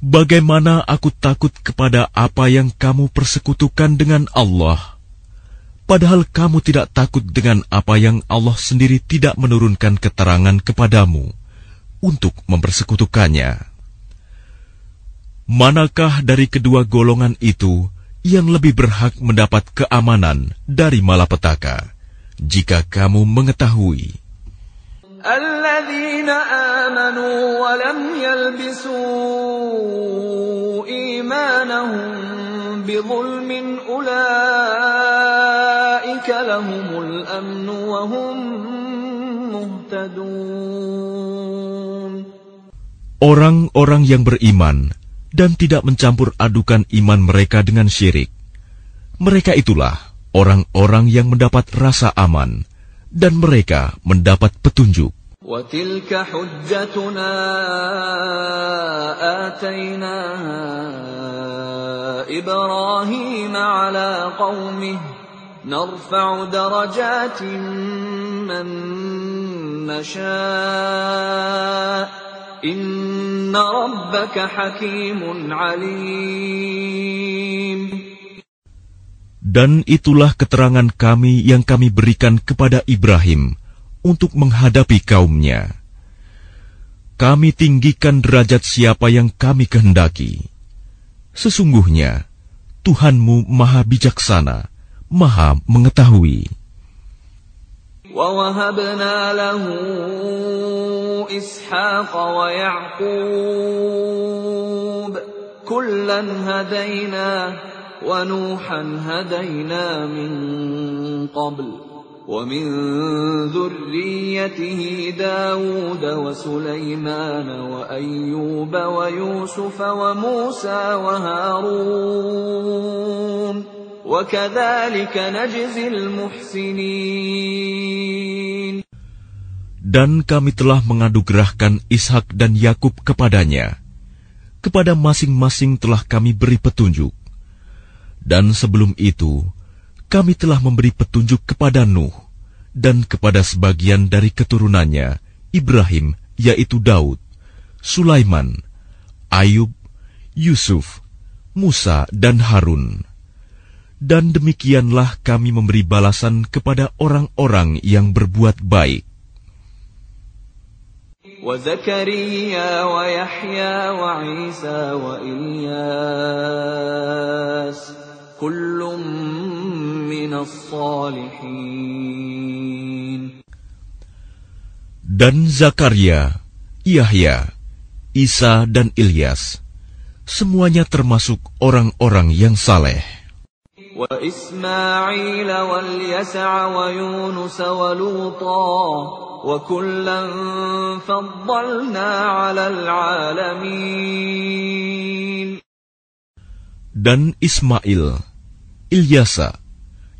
Bagaimana aku takut kepada apa yang kamu persekutukan dengan Allah, padahal kamu tidak takut dengan apa yang Allah sendiri tidak menurunkan keterangan kepadamu untuk mempersekutukannya. Manakah dari kedua golongan itu yang lebih berhak mendapat keamanan dari malapetaka jika kamu mengetahui? الذين آمنوا ولم يلبسوا إيمانهم بظلم أولئك لهم الأمن وهم مهتدون Orang-orang yang beriman dan tidak mencampur adukan iman mereka dengan syirik. Mereka itulah orang-orang yang mendapat rasa aman dan mereka mendapat petunjuk. وتلك حجتنا آتيناها إبراهيم على قومه. نرفع درجات من نشاء. إن ربك حكيم عليم. Dan itulah keterangan kami yang kami berikan kepada Ibrahim. untuk menghadapi kaumnya. Kami tinggikan derajat siapa yang kami kehendaki. Sesungguhnya, Tuhanmu maha bijaksana, maha mengetahui. ووهبنا له إسحاق ويعقوب كلا هدينا ونوحا هدينا من قبل ومن ذريته داود وسليمان وأيوب ويوسف وموسى وهارون وكذلك نجزي المحسنين Dan kami telah mengadugerahkan Ishak dan Yakub kepadanya. Kepada masing-masing telah kami beri petunjuk. Dan sebelum itu, kami telah memberi petunjuk kepada Nuh dan kepada sebagian dari keturunannya, Ibrahim, yaitu Daud, Sulaiman, Ayub, Yusuf, Musa, dan Harun. Dan demikianlah kami memberi balasan kepada orang-orang yang berbuat baik. وزكريا ويحيى وعيسى وإلياس كل من الصالحين dan Zakaria, Yahya, Isa dan Ilyas, semuanya termasuk orang-orang yang saleh. Dan Ismail, Ilyasa,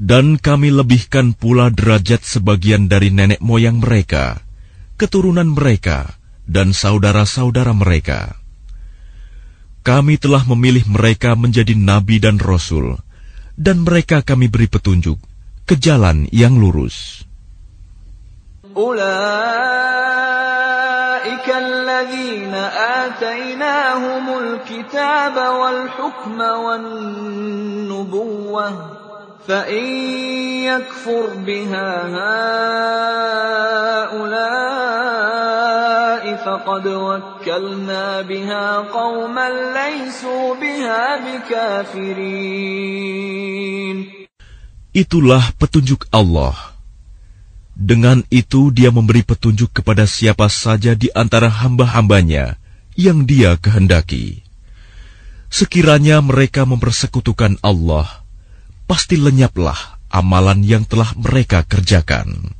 Dan kami lebihkan pula derajat sebagian dari nenek moyang mereka, keturunan mereka, dan saudara-saudara mereka. Kami telah memilih mereka menjadi nabi dan rasul, dan mereka kami beri petunjuk ke jalan yang lurus. أولئك الذين آتيناهم الكتاب والحكم والنبوة فإن يكفر بها هؤلاء فقد وكلنا بها قوما ليسوا بها بكافرين Itulah petunjuk Allah. Dengan itu dia memberi petunjuk kepada siapa saja di antara hamba-hambanya yang dia kehendaki. Sekiranya mereka mempersekutukan Allah, pasti lenyaplah amalan yang telah mereka kerjakan.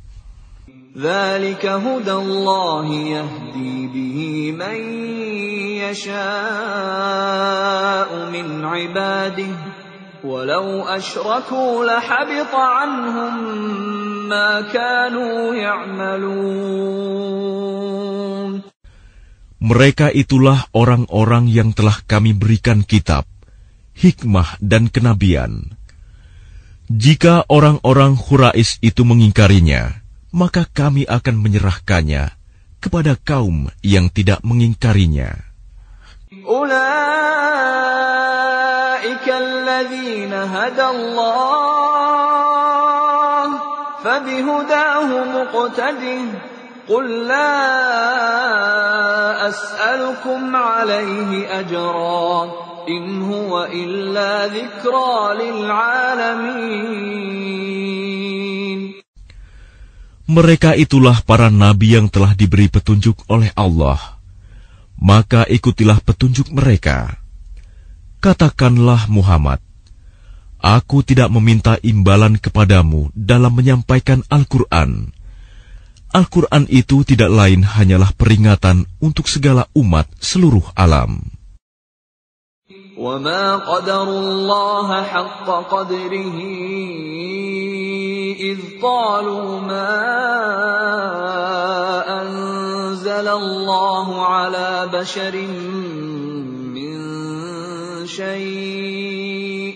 Mereka itulah orang-orang yang telah kami berikan kitab, hikmah dan kenabian. Jika orang-orang Hurais itu mengingkarinya, maka kami akan menyerahkannya kepada kaum yang tidak mengingkarinya. أولئك الذين هدى الله فبهداه مقتده قل لا أسألكم عليه أجرا mereka itulah para nabi yang telah diberi petunjuk oleh Allah. Maka ikutilah petunjuk mereka. Katakanlah Muhammad, Aku tidak meminta imbalan kepadamu dalam menyampaikan Al-Quran. Al-Quran itu tidak lain hanyalah peringatan untuk segala umat seluruh alam. وما قدروا الله حق قدره إذ قالوا ما أنزل الله على بشر من شيء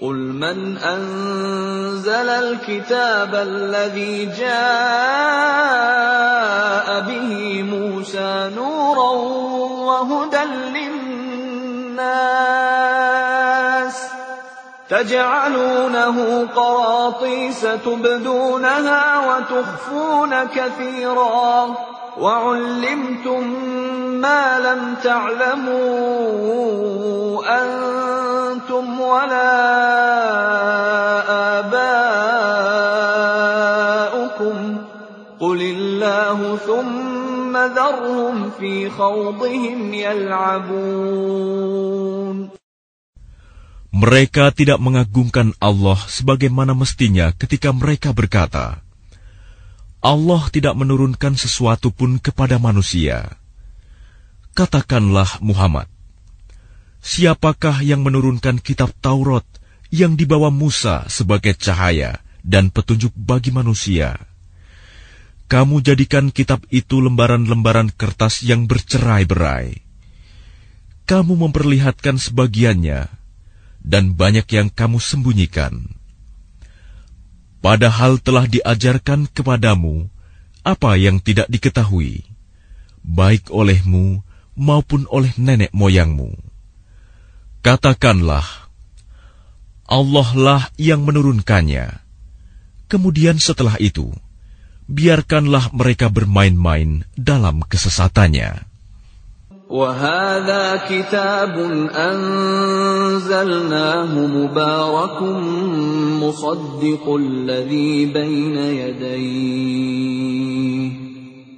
قل من أنزل الكتاب الذي جاء به موسى نورا وهدى للناس تجعلونه قراطيس تبدونها وتخفون كثيرا وعلمتم ما لم تعلموا أنتم ولا آباؤكم قل الله ثم Mereka tidak mengagungkan Allah sebagaimana mestinya ketika mereka berkata, Allah tidak menurunkan sesuatu pun kepada manusia. Katakanlah Muhammad, siapakah yang menurunkan kitab Taurat yang dibawa Musa sebagai cahaya dan petunjuk bagi manusia? Kamu jadikan kitab itu lembaran-lembaran kertas yang bercerai-berai. kamu memperlihatkan sebagiannya, dan banyak yang kamu sembunyikan. Padahal telah diajarkan kepadamu apa yang tidak diketahui, baik olehmu maupun oleh nenek moyangmu. Katakanlah, Allah lah yang menurunkannya. Kemudian setelah itu, biarkanlah mereka bermain-main dalam kesesatannya. وهذا كتاب أنزلناه مبارك مصدق الذي بين يديه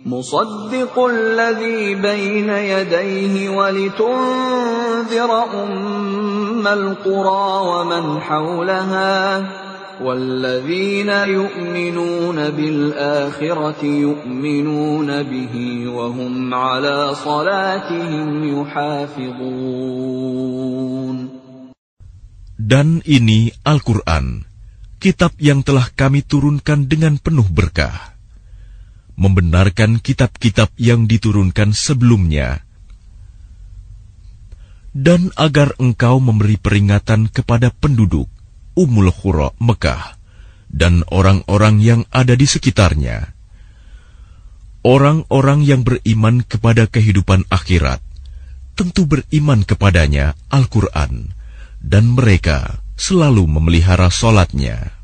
مصدق الذي بين يديه ولتنذر أم القرى ومن حولها والذين يؤمنون بالآخرة يؤمنون به وهم على صلاتهم يحافظون Dan ini Al-Quran, kitab yang telah kami turunkan dengan penuh berkah. Membenarkan kitab-kitab yang diturunkan sebelumnya, dan agar engkau memberi peringatan kepada penduduk Ummul Khura Mekah dan orang-orang yang ada di sekitarnya. Orang-orang yang beriman kepada kehidupan akhirat tentu beriman kepadanya Al-Quran dan mereka selalu memelihara solatnya.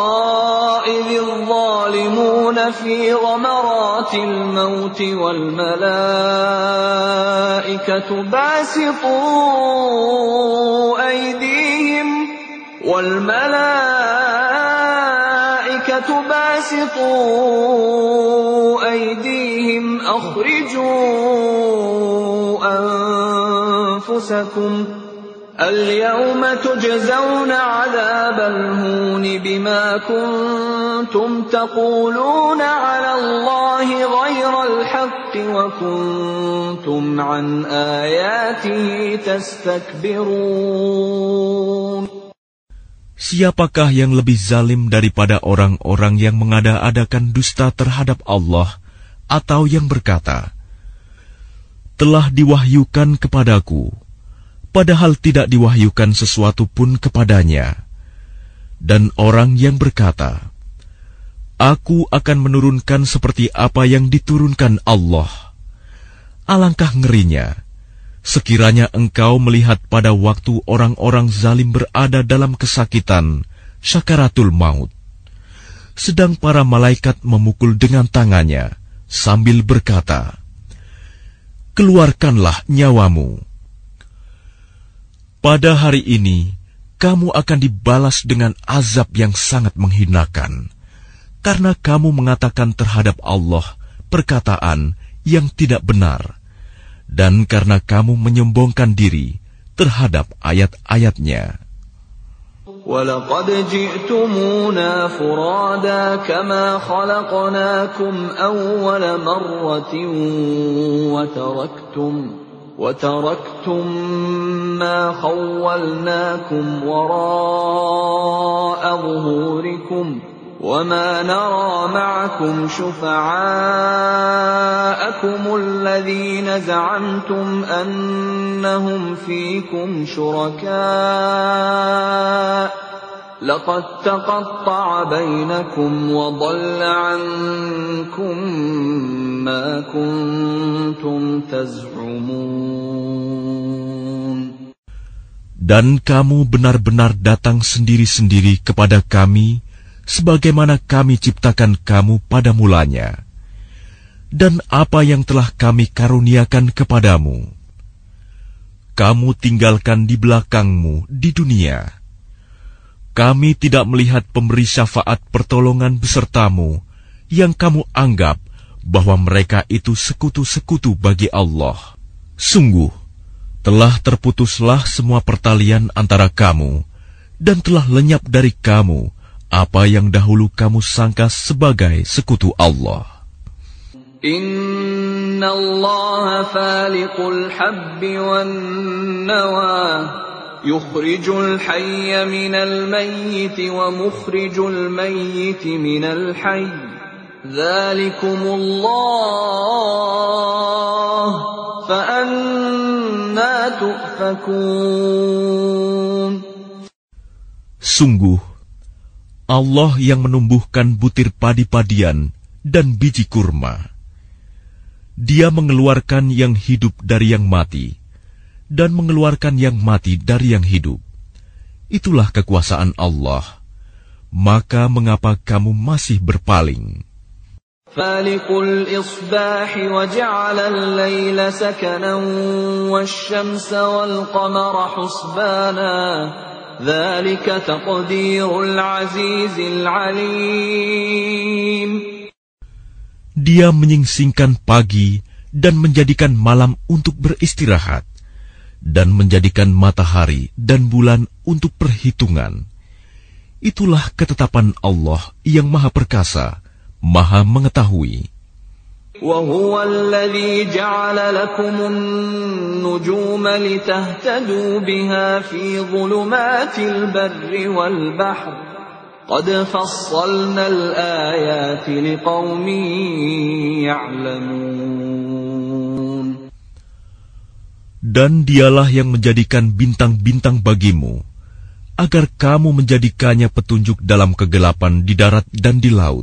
في غمرات الموت والملائكة باسطوا أيديهم والملائكة باسطوا أيديهم أخرجوا أنفسكم اليوم تجزون عذاب الهون بما كنتم تقولون على الله غير الحق وكنتم عن آياته تستكبرون Siapakah yang lebih zalim daripada orang-orang yang mengada-adakan dusta terhadap Allah atau yang berkata, Telah diwahyukan kepadaku, padahal tidak diwahyukan sesuatu pun kepadanya. Dan orang yang berkata, Aku akan menurunkan seperti apa yang diturunkan Allah. Alangkah ngerinya, sekiranya engkau melihat pada waktu orang-orang zalim berada dalam kesakitan, syakaratul maut. Sedang para malaikat memukul dengan tangannya, sambil berkata, Keluarkanlah nyawamu. Pada hari ini, kamu akan dibalas dengan azab yang sangat menghinakan, karena kamu mengatakan terhadap Allah perkataan yang tidak benar, dan karena kamu menyombongkan diri terhadap ayat-ayatnya. ولقد جئتمونا فرادا كما خلقناكم أول مرة وتركتم وتركتم ما خولناكم وراء ظهوركم وما نرى معكم شفعاءكم الذين زعمتم أنهم فيكم شركاء لقد تقطع بينكم وضل عنكم ما كنتم تزعمون. Dan kamu benar-benar datang sendiri-sendiri kepada kami, sebagaimana kami ciptakan kamu pada mulanya, dan apa yang telah kami karuniakan kepadamu. Kamu tinggalkan di belakangmu di dunia. Kami tidak melihat pemberi syafaat pertolongan besertamu yang kamu anggap bahwa mereka itu sekutu-sekutu bagi Allah. Sungguh, telah terputuslah semua pertalian antara kamu dan telah lenyap dari kamu apa yang dahulu kamu sangka sebagai sekutu Allah. Inna Allah faliqul habbi wan nawa yukhrijul hayya minal mayyiti wa mukhrijul mayyiti minal hayy Sungguh Allah yang menumbuhkan butir padi-padian dan biji kurma. Dia mengeluarkan yang hidup dari yang mati, dan mengeluarkan yang mati dari yang hidup. Itulah kekuasaan Allah. Maka mengapa kamu masih berpaling? فالق الإصباح وجعل الليل سكنا والشمس والقمر حسبانا dia menyingsingkan pagi dan menjadikan malam untuk beristirahat, dan menjadikan matahari dan bulan untuk perhitungan. Itulah ketetapan Allah yang Maha Perkasa, Maha Mengetahui. وهو الذي جعل لكم النجوم لتهتدوا بها في ظلمات البر والبحر قد فصلنا الآيات لقوم يعلمون Dan dialah yang menjadikan bintang-bintang bagimu, agar kamu menjadikannya petunjuk dalam kegelapan di darat dan di laut.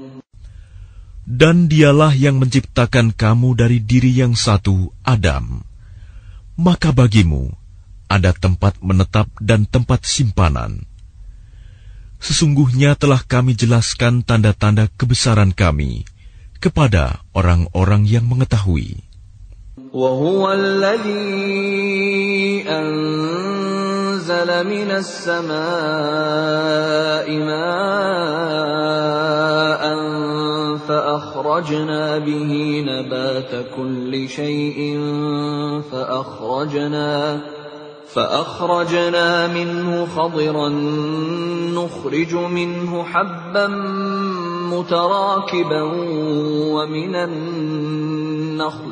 Dan dialah yang menciptakan kamu dari diri yang satu, Adam. Maka bagimu ada tempat menetap dan tempat simpanan. Sesungguhnya telah kami jelaskan tanda-tanda kebesaran kami kepada orang-orang yang mengetahui. وهو الذي أنزل من السماء ماء فأخرجنا به نبات كل شيء فأخرجنا فأخرجنا منه خضرا نخرج منه حبا متراكبا ومن النخل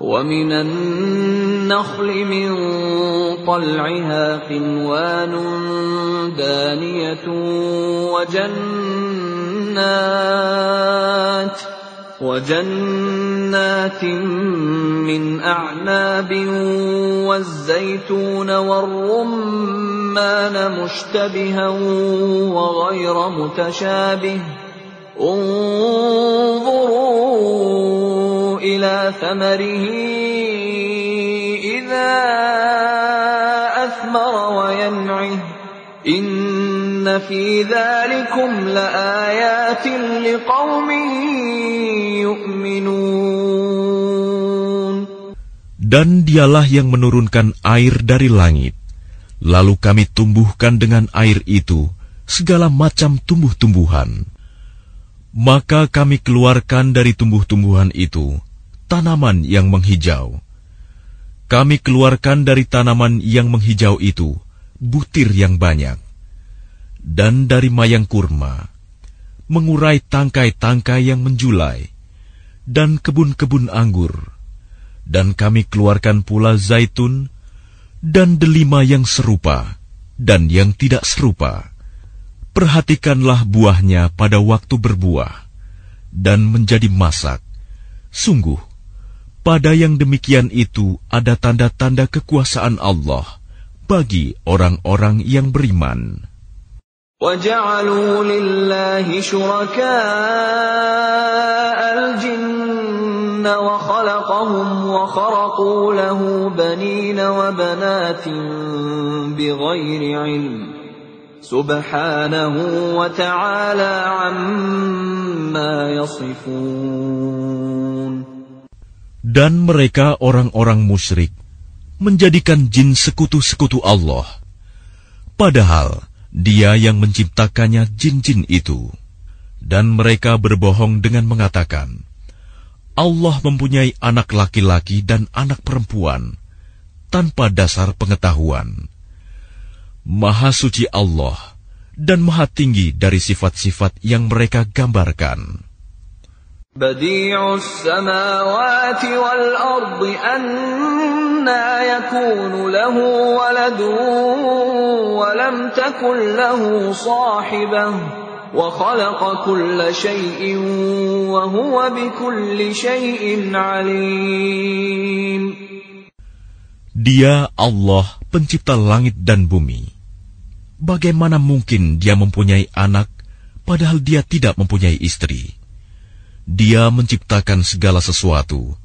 ومن النخل من طلعها قنوان دانية وجنات وجنات من أعناب والزيتون والرمان مشتبها وغير متشابه. انظروا إلى ثمره إذا Dan dialah yang menurunkan air dari langit. Lalu kami tumbuhkan dengan air itu segala macam tumbuh-tumbuhan. Maka kami keluarkan dari tumbuh-tumbuhan itu tanaman yang menghijau. Kami keluarkan dari tanaman yang menghijau itu butir yang banyak dan dari mayang kurma, mengurai tangkai-tangkai yang menjulai, dan kebun-kebun anggur. Dan kami keluarkan pula zaitun, dan delima yang serupa, dan yang tidak serupa. Perhatikanlah buahnya pada waktu berbuah, dan menjadi masak. Sungguh, pada yang demikian itu ada tanda-tanda kekuasaan Allah bagi orang-orang yang beriman. وجعلوا لله شركاء الجن وخلقهم وخرقوا له بنين وبنات بغير علم سبحانه وتعالى عما يصفون Dan mereka orang-orang musyrik menjadikan jin sekutu-sekutu Allah. Padahal dia yang menciptakannya jin-jin itu. Dan mereka berbohong dengan mengatakan, Allah mempunyai anak laki-laki dan anak perempuan tanpa dasar pengetahuan. Maha suci Allah dan maha tinggi dari sifat-sifat yang mereka gambarkan. بديع السماوات والأرض أنا يكون له ولد ولم تكن له صاحبة وخلق كل شيء وهو بكل شيء عليم Dia Allah pencipta langit dan bumi. Bagaimana mungkin dia mempunyai anak padahal dia tidak mempunyai istri? Dia menciptakan segala sesuatu,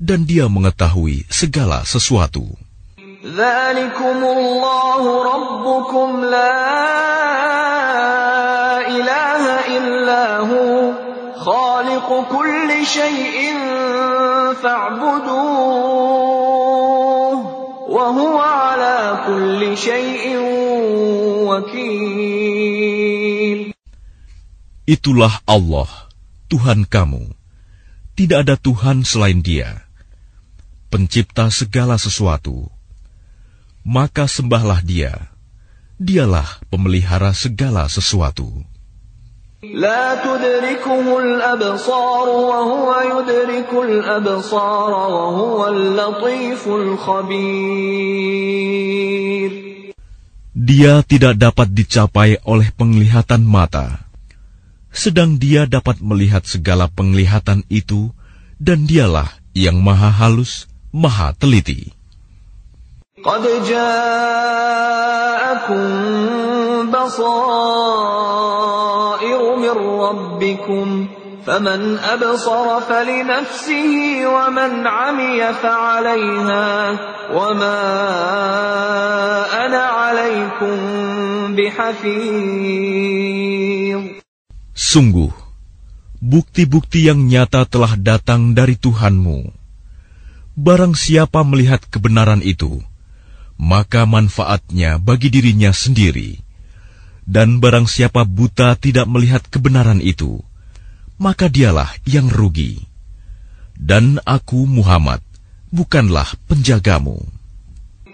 dan Dia mengetahui segala sesuatu. Itulah Allah Tuhan kamu. Tidak ada Tuhan selain Dia, Pencipta segala sesuatu. Maka sembahlah Dia. Dialah pemelihara segala sesuatu. لا تدركه الأبصار وهو يدرك الأبصار وهو اللطيف الخبير Dia tidak dapat dicapai oleh penglihatan mata sedang dia dapat melihat segala penglihatan itu, dan dialah yang maha halus, maha teliti. قد جاءكم بصائر من ربكم فمن أبصر فلنفسه ومن عمي فعليها وما أنا عليكم بحفيظ Sungguh, bukti-bukti yang nyata telah datang dari Tuhanmu. Barang siapa melihat kebenaran itu, maka manfaatnya bagi dirinya sendiri. Dan barang siapa buta tidak melihat kebenaran itu, maka dialah yang rugi. Dan aku Muhammad, bukanlah penjagamu.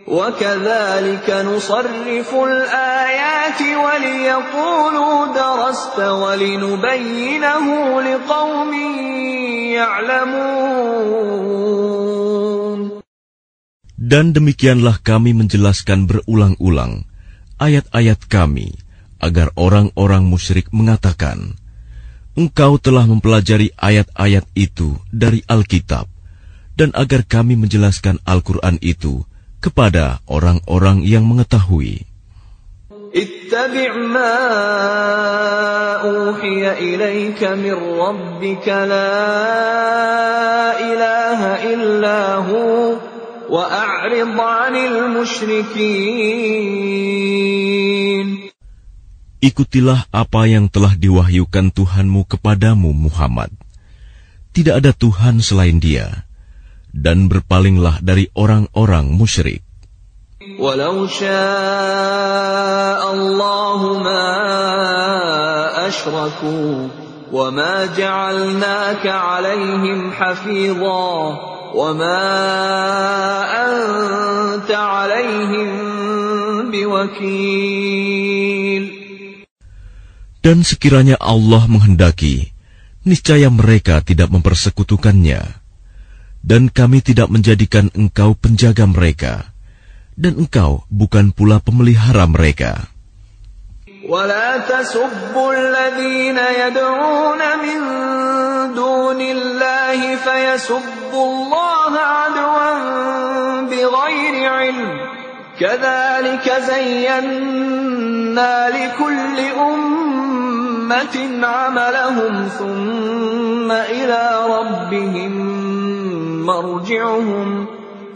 وكذلك نصرف الآيات وليقولوا درست ولنبينه لقوم يعلمون Dan demikianlah kami menjelaskan berulang-ulang ayat-ayat kami agar orang-orang musyrik mengatakan, Engkau telah mempelajari ayat-ayat itu dari Alkitab, dan agar kami menjelaskan Al-Quran itu kepada orang-orang yang mengetahui. Ikutilah apa yang telah diwahyukan Tuhanmu kepadamu Muhammad. Tidak ada Tuhan selain Dia dan berpalinglah dari orang-orang musyrik. Walau Allah ma ashraku wa ma ja'alnaka 'alaihim hafidha wa ma anta 'alaihim biwakil Dan sekiranya Allah menghendaki, niscaya mereka tidak mempersekutukannya dan kami tidak menjadikan engkau penjaga mereka, dan engkau bukan pula pemelihara mereka. ولا تسبوا الذين يدعون من دون الله فيسبوا الله عدوا بغير علم كذلك زينا لكل أمة عملهم ثم إلى ربهم مرجعهم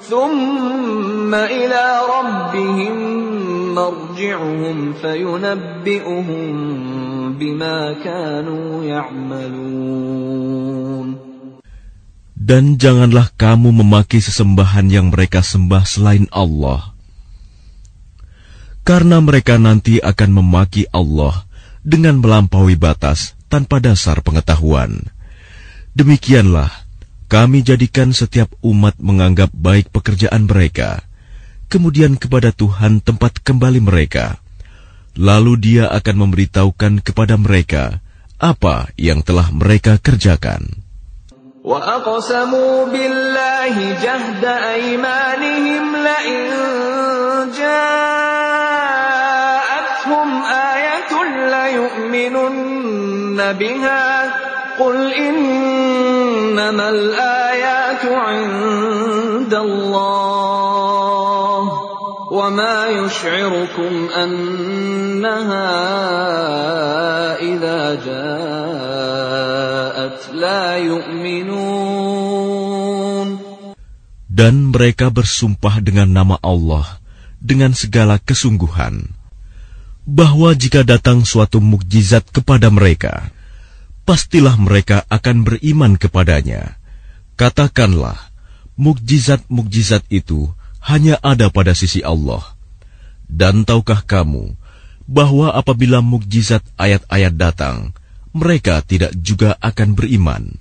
ثم إلى ربهم مرجعهم فينبئهم بما كانوا يعملون Dan janganlah kamu memaki sesembahan yang mereka sembah selain Allah. Karena mereka nanti akan memaki Allah dengan melampaui batas tanpa dasar pengetahuan. Demikianlah, kami jadikan setiap umat menganggap baik pekerjaan mereka, kemudian kepada Tuhan tempat kembali mereka. Lalu dia akan memberitahukan kepada mereka apa yang telah mereka kerjakan. وأقسموا بالله جهد أيمانهم لئن جاءتهم آية ليؤمنن بها قل إنما الآيات عند الله وما يشعركم أنها إذا جاءت لا يؤمنون Dan mereka bersumpah dengan nama Allah dengan segala kesungguhan, bahwa jika datang suatu mukjizat kepada mereka, pastilah mereka akan beriman kepadanya. Katakanlah, mukjizat-mukjizat itu hanya ada pada sisi Allah. Dan tahukah kamu bahwa apabila mukjizat ayat-ayat datang, mereka tidak juga akan beriman.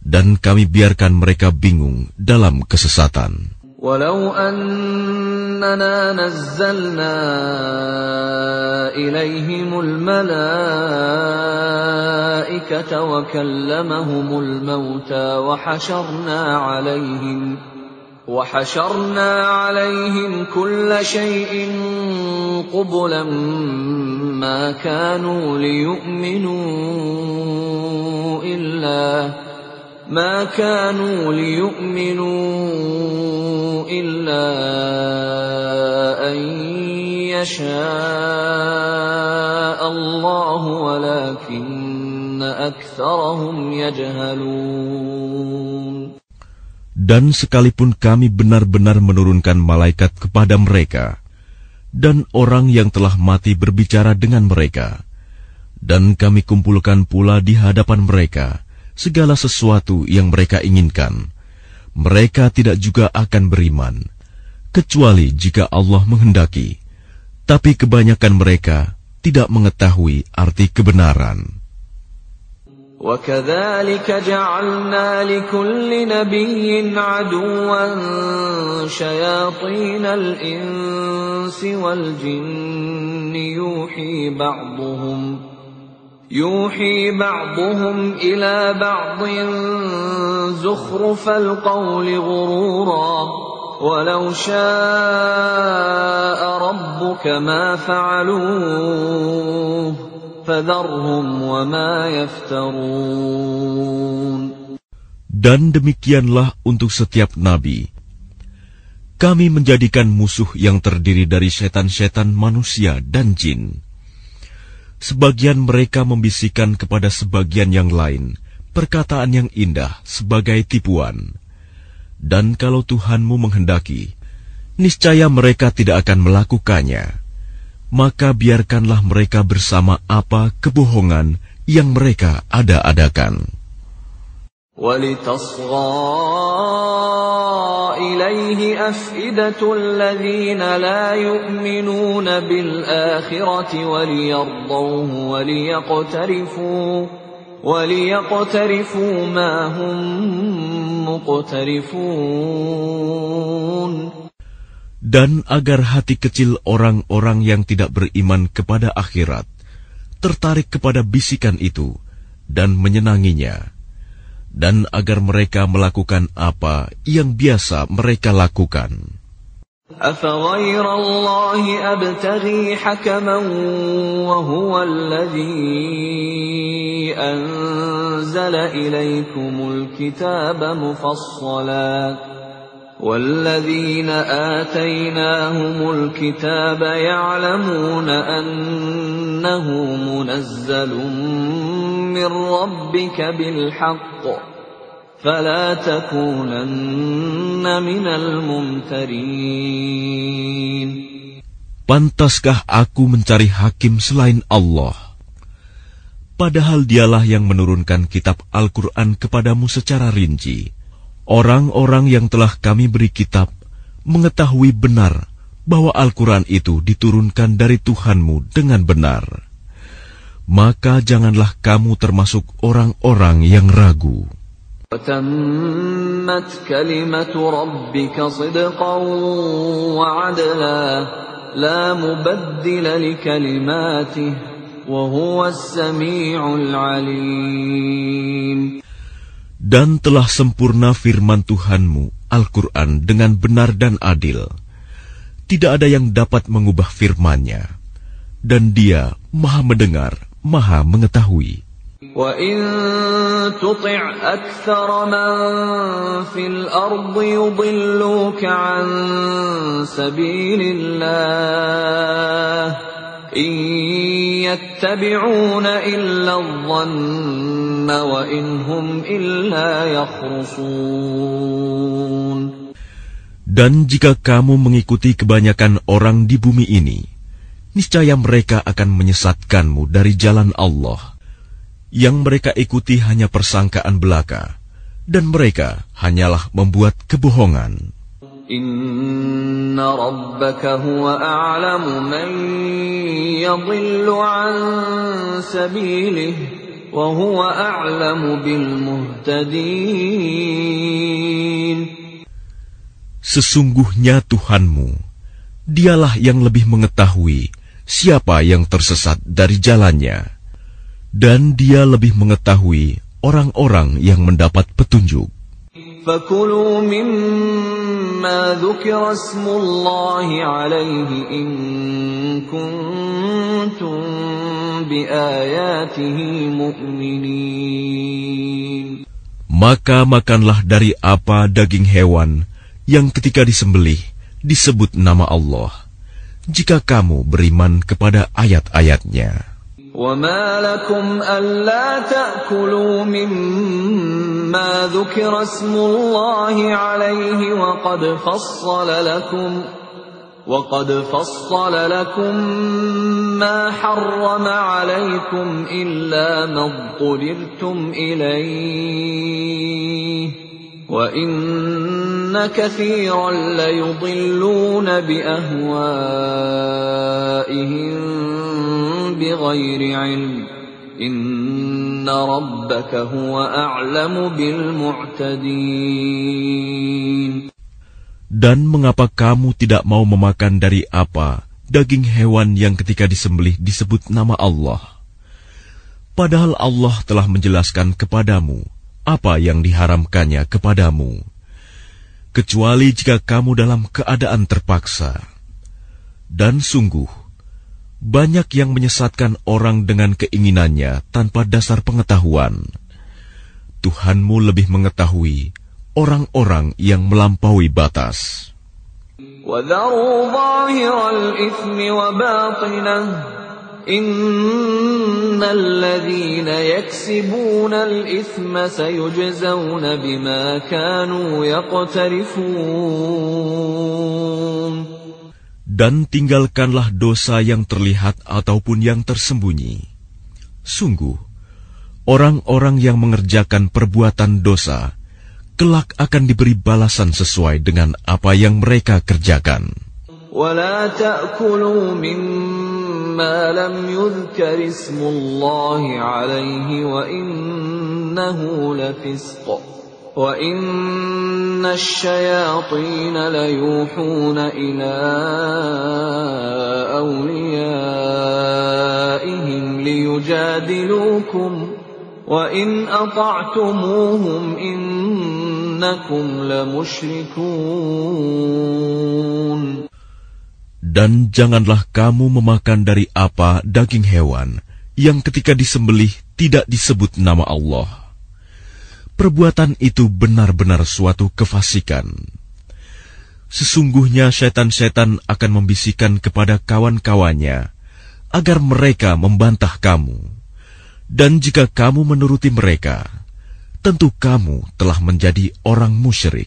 dan kami biarkan mereka bingung dalam kesesatan. ولو أننا نزلنا إليهم الملائكة وكلمهم الموتى وحشرنا عليهم وحشرنا عليهم كل شيء قبلا ما كانوا ليؤمنوا إلا ما كانوا ليؤمنوا إلا أن يشاء الله ولكن أكثرهم يجهلون Dan sekalipun kami benar-benar menurunkan malaikat kepada mereka, dan orang yang telah mati berbicara dengan mereka, dan kami kumpulkan pula di hadapan mereka segala sesuatu yang mereka inginkan, mereka tidak juga akan beriman, kecuali jika Allah menghendaki. Tapi kebanyakan mereka tidak mengetahui arti kebenaran. وكذلك جعلنا لكل نبي عدوا شياطين الإنس والجن يوحي بعضهم يوحي بعضهم إلى بعض زخرف القول غرورا ولو شاء ربك ما فعلوه فذرهم وما يفترون Dan demikianlah untuk setiap nabi. Kami menjadikan musuh yang terdiri dari setan-setan manusia dan jin. Sebagian mereka membisikkan kepada sebagian yang lain perkataan yang indah sebagai tipuan. Dan kalau Tuhanmu menghendaki, niscaya mereka tidak akan melakukannya. Maka biarkanlah mereka bersama apa kebohongan yang mereka ada-adakan. ولتصغى إليه أفئدة الذين لا يؤمنون بالآخرة وليرضوه وليقترفوا وليقترفوا ما هم مقترفون Dan agar hati kecil orang-orang yang tidak beriman kepada akhirat tertarik kepada bisikan itu dan menyenanginya, dan agar mereka melakukan apa yang biasa mereka lakukan. أفغير الله أبتغي حكما وهو الذي أنزل إليكم الكتاب مفصلا والذين آتيناهم الكتاب يعلمون أنه منزل من ربك بالحق فلا تكونن من الممترين Pantaskah aku mencari hakim selain Allah? Padahal dialah yang menurunkan kitab Al-Quran kepadamu secara rinci. Orang-orang yang telah kami beri kitab mengetahui benar bahwa Al-Quran itu diturunkan dari Tuhanmu dengan benar. Maka janganlah kamu termasuk orang-orang yang ragu Dan telah sempurna firman Tuhanmu, Al-Quran, dengan benar dan adil. Tidak ada yang dapat mengubah firmannya. Dan dia maha mendengar, maha mengetahui. وإن تطع أكثر من في الأرض يضلوك عن سبيل الله إن يتبعون إلا الظن وإن هم إلا يخرصون Dan jika kamu mengikuti kebanyakan orang di bumi ini, niscaya mereka akan menyesatkanmu dari jalan Allah. Yang mereka ikuti hanya persangkaan belaka, dan mereka hanyalah membuat kebohongan. إن ربك هو أعلم من يضل عن سبيله وهو أعلم بالمهتدين Sesungguhnya Tuhanmu, dialah yang lebih mengetahui siapa yang tersesat dari jalannya, dan dia lebih mengetahui orang-orang yang mendapat petunjuk. فكلوا مما ذكر اسم الله عليه إن كنتم بآياته مؤمنين Maka makanlah dari apa daging hewan yang ketika disembelih disebut nama Allah, jika kamu beriman kepada ayat-ayatnya. وما لكم ألا تأكلوا مما ذكر اسم الله عليه وقد فصل لكم وقد فصل لكم ما حرم عليكم إلا ما اضطررتم إليه وإن كثيرا ليضلون بأهوائهم بغير علم إن ربك هو أعلم بالمعتدين Dan mengapa kamu tidak mau memakan dari apa daging hewan yang ketika disembelih disebut nama Allah? Padahal Allah telah menjelaskan kepadamu apa yang diharamkannya kepadamu, kecuali jika kamu dalam keadaan terpaksa. Dan sungguh, banyak yang menyesatkan orang dengan keinginannya tanpa dasar pengetahuan. Tuhanmu lebih mengetahui orang-orang yang melampaui batas. وذروا ظاهر الإثم وباطنه إن الذين يكسبون الإثم سيجزون بما كانوا يقترفون Dan tinggalkanlah dosa yang terlihat ataupun yang tersembunyi. Sungguh, orang-orang yang mengerjakan perbuatan dosa, kelak akan diberi balasan sesuai dengan apa yang mereka kerjakan. ولا تأكلوا مما لم يذكر اسم الله عليه وإنه لفسق وإن الشياطين ليوحون إلى أوليائهم ليجادلوكم وإن أطعتموهم إن إنكم لمشركون Dan janganlah kamu memakan dari apa daging hewan yang ketika disembelih tidak disebut nama Allah. Perbuatan itu benar-benar suatu kefasikan. Sesungguhnya setan-setan akan membisikkan kepada kawan-kawannya agar mereka membantah kamu. Dan jika kamu menuruti mereka, tentu kamu telah menjadi orang musyrik.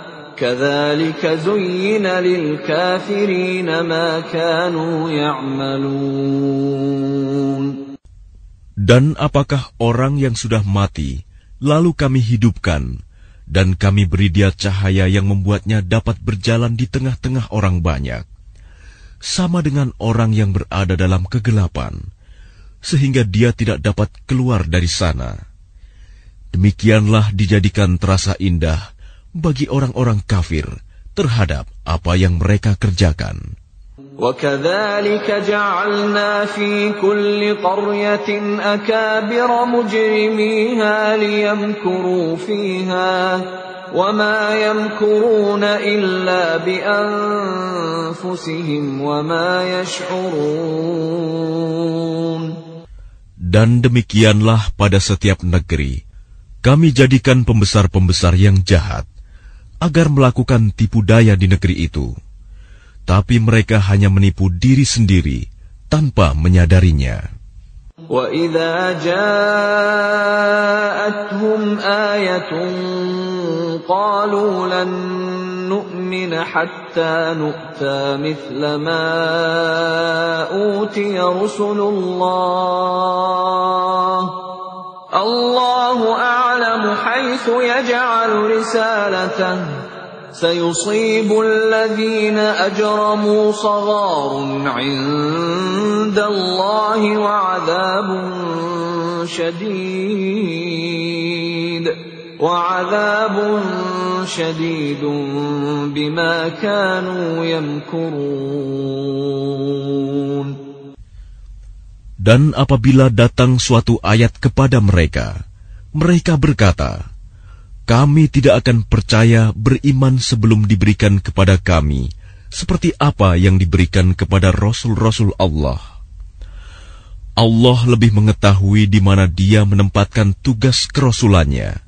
Dan apakah orang yang sudah mati, lalu kami hidupkan, dan kami beri dia cahaya yang membuatnya dapat berjalan di tengah-tengah orang banyak, sama dengan orang yang berada dalam kegelapan, sehingga dia tidak dapat keluar dari sana. Demikianlah dijadikan terasa indah bagi orang-orang kafir terhadap apa yang mereka kerjakan. وكذلك جعلنا في كل قرية أكابر مجرميها ليمكروا فيها وما يمكرون إلا بأنفسهم وما يشعرون Dan demikianlah pada setiap negeri, kami jadikan pembesar-pembesar yang jahat, agar melakukan tipu daya di negeri itu. Tapi mereka hanya menipu diri sendiri tanpa menyadarinya. وإذا جاءتهم آية قالوا لن نؤمن حتى نؤتى مثل ما أوتي رسل الله الله أعلم حيث يجعل رسالته. سيصيب الذين أجرموا صغار عند الله وعذاب شديد. وعذاب شديد بما كانوا يمكرون. Dan apabila datang suatu ayat kepada mereka, mereka berkata, "Kami tidak akan percaya beriman sebelum diberikan kepada kami seperti apa yang diberikan kepada rasul-rasul Allah." Allah lebih mengetahui di mana Dia menempatkan tugas kerasulannya.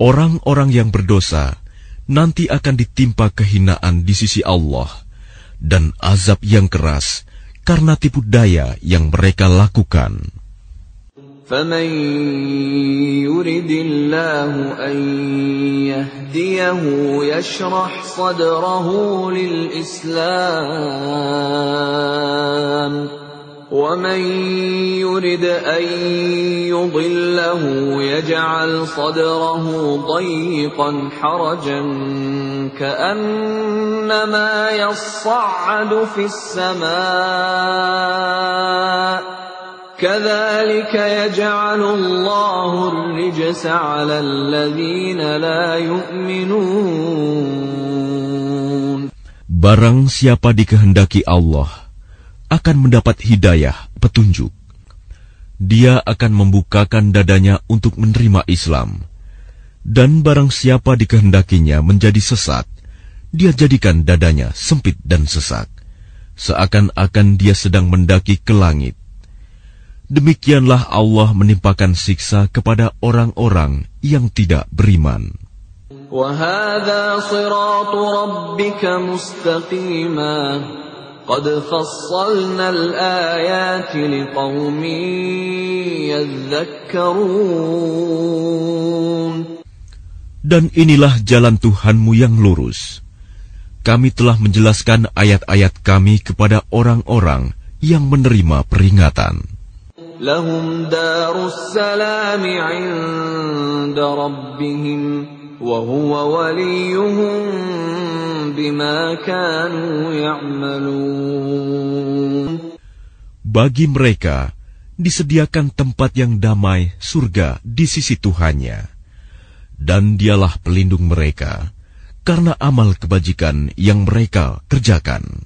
Orang-orang yang berdosa nanti akan ditimpa kehinaan di sisi Allah dan azab yang keras karena tipu daya yang mereka lakukan. فمن يرد الله أن يهديه يشرح صدره للإسلام ومن يرد أن يضله يجعل صدره ضيقا حرجا كأنما يصعد في السماء كذلك يجعل الله الرجس على الذين لا يؤمنون. Barang siapa dikehendaki Allah akan mendapat hidayah, petunjuk. Dia akan membukakan dadanya untuk menerima Islam. Dan barang siapa dikehendakinya menjadi sesat, dia jadikan dadanya sempit dan sesak, seakan-akan dia sedang mendaki ke langit. Demikianlah Allah menimpakan siksa kepada orang-orang yang tidak beriman. وهذا صراط ربك مستقيما قد فصلنا الآيات لقوم يذكرون Dan inilah jalan Tuhanmu yang lurus. Kami telah menjelaskan ayat-ayat kami kepada orang-orang yang menerima peringatan. لهم دار السلام عند ربهم وهو وليهم بما كانوا يعملون Bagi mereka disediakan tempat yang damai surga di sisi Tuhannya. Dan dialah pelindung mereka karena amal kebajikan yang mereka kerjakan.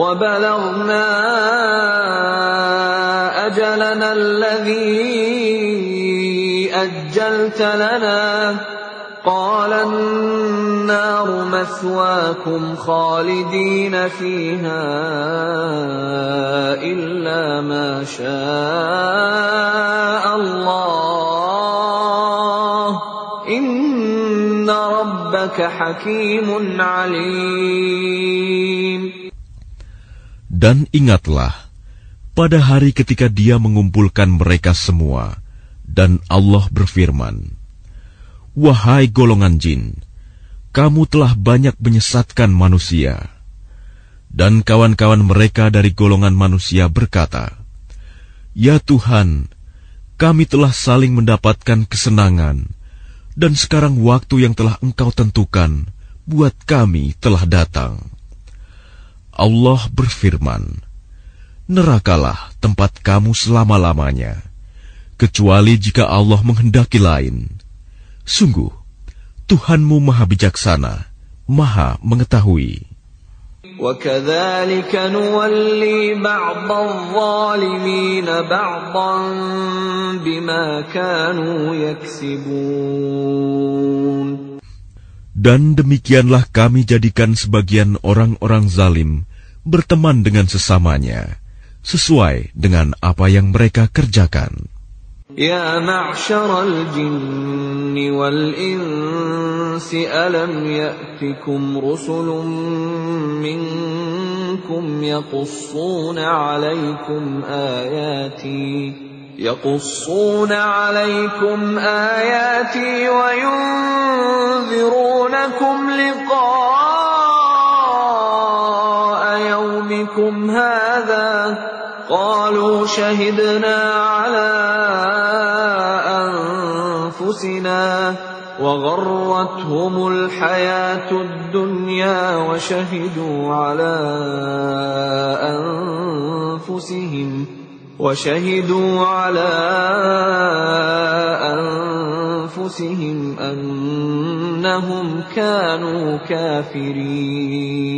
وبلغنا أجلنا الذي أجلت لنا. قال النار مثواكم خالدين فيها إلا ما شاء الله. إن ربك حكيم عليم. Dan ingatlah, pada hari ketika dia mengumpulkan mereka semua, dan Allah berfirman, Wahai golongan jin, kamu telah banyak menyesatkan manusia. Dan kawan-kawan mereka dari golongan manusia berkata, Ya Tuhan, kami telah saling mendapatkan kesenangan, dan sekarang waktu yang telah Engkau tentukan buat kami telah datang. Allah berfirman, Nerakalah tempat kamu selama-lamanya, kecuali jika Allah menghendaki lain. Sungguh, Tuhanmu maha bijaksana, maha mengetahui. وكذلك نولي بعض الظالمين بعضا بما كانوا يكسبون Dan demikianlah kami jadikan sebagian orang-orang zalim berteman dengan sesamanya, sesuai dengan apa yang mereka kerjakan. يا معشر الجن والإنس ألم يأتكم رسل منكم يقصون عليكم آياتي يقصون عليكم آياتي وينذرونكم لقاء يومكم هذا قالوا شهدنا على أنفسنا وغرتهم الحياة الدنيا وشهدوا على أنفسهم وشهدوا على أنفسهم أنهم كانوا كافرين.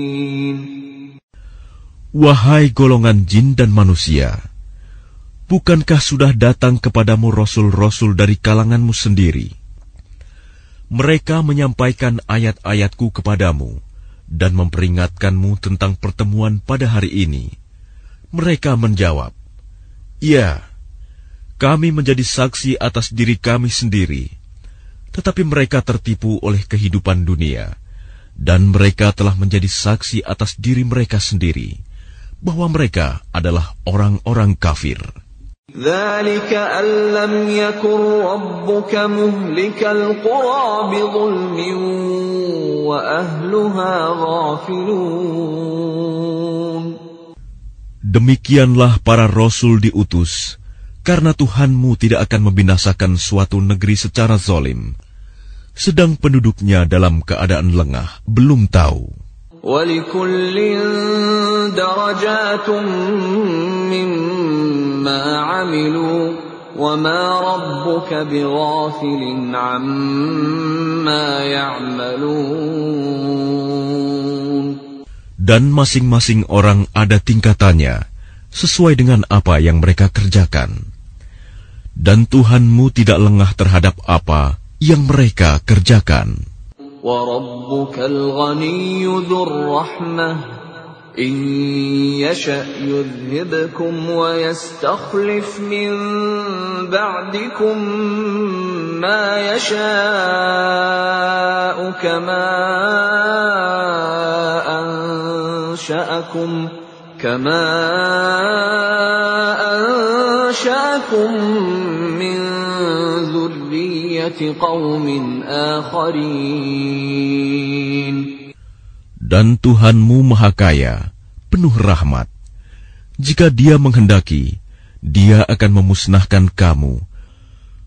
Wahai golongan jin dan manusia, bukankah sudah datang kepadamu rasul-rasul dari kalanganmu sendiri? Mereka menyampaikan ayat-ayatku kepadamu dan memperingatkanmu tentang pertemuan pada hari ini. Mereka menjawab, Ya, kami menjadi saksi atas diri kami sendiri, tetapi mereka tertipu oleh kehidupan dunia, dan mereka telah menjadi saksi atas diri mereka sendiri bahwa mereka adalah orang-orang kafir. ذلك أن لم يكن ربك مهلك القرى بظلم وأهلها غافلون Demikianlah para rasul diutus, karena Tuhanmu tidak akan membinasakan suatu negeri secara zolim, sedang penduduknya dalam keadaan lengah, belum tahu. ولكل درجات مما عملوا وما ربك بغافل عما يعملون Dan masing-masing orang ada tingkatannya, sesuai dengan apa yang mereka kerjakan. Dan Tuhanmu tidak lengah terhadap apa yang mereka kerjakan. وربك الغني ذو الرحمة. إن يشأ يذهبكم ويستخلف من بعدكم ما يشاء كما أنشأكم كما أنشأكم من Dan Tuhanmu Maha Kaya, penuh rahmat. Jika Dia menghendaki, Dia akan memusnahkan kamu,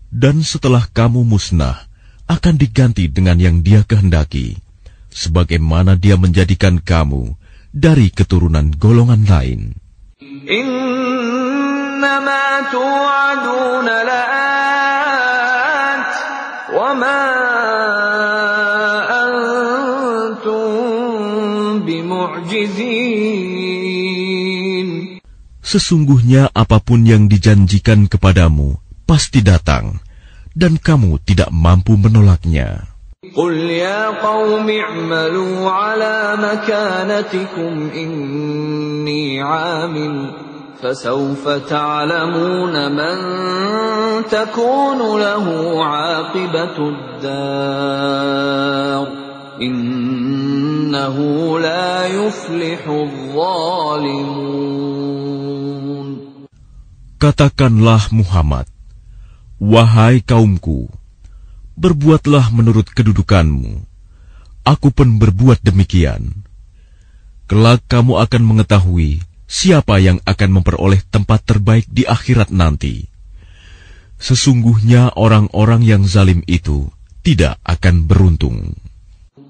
dan setelah kamu musnah, akan diganti dengan yang Dia kehendaki, sebagaimana Dia menjadikan kamu dari keturunan golongan lain. إنما توعدون لآت Sesungguhnya apapun yang dijanjikan kepadamu pasti datang, dan kamu tidak mampu menolaknya. قل يا قوم اعملوا على مكانتكم إني عامل فسوف تعلمون من تكون له عاقبة الدار innahu la yuflihul zalimun. Katakanlah Muhammad, Wahai kaumku, berbuatlah menurut kedudukanmu. Aku pun berbuat demikian. Kelak kamu akan mengetahui siapa yang akan memperoleh tempat terbaik di akhirat nanti. Sesungguhnya orang-orang yang zalim itu tidak akan beruntung.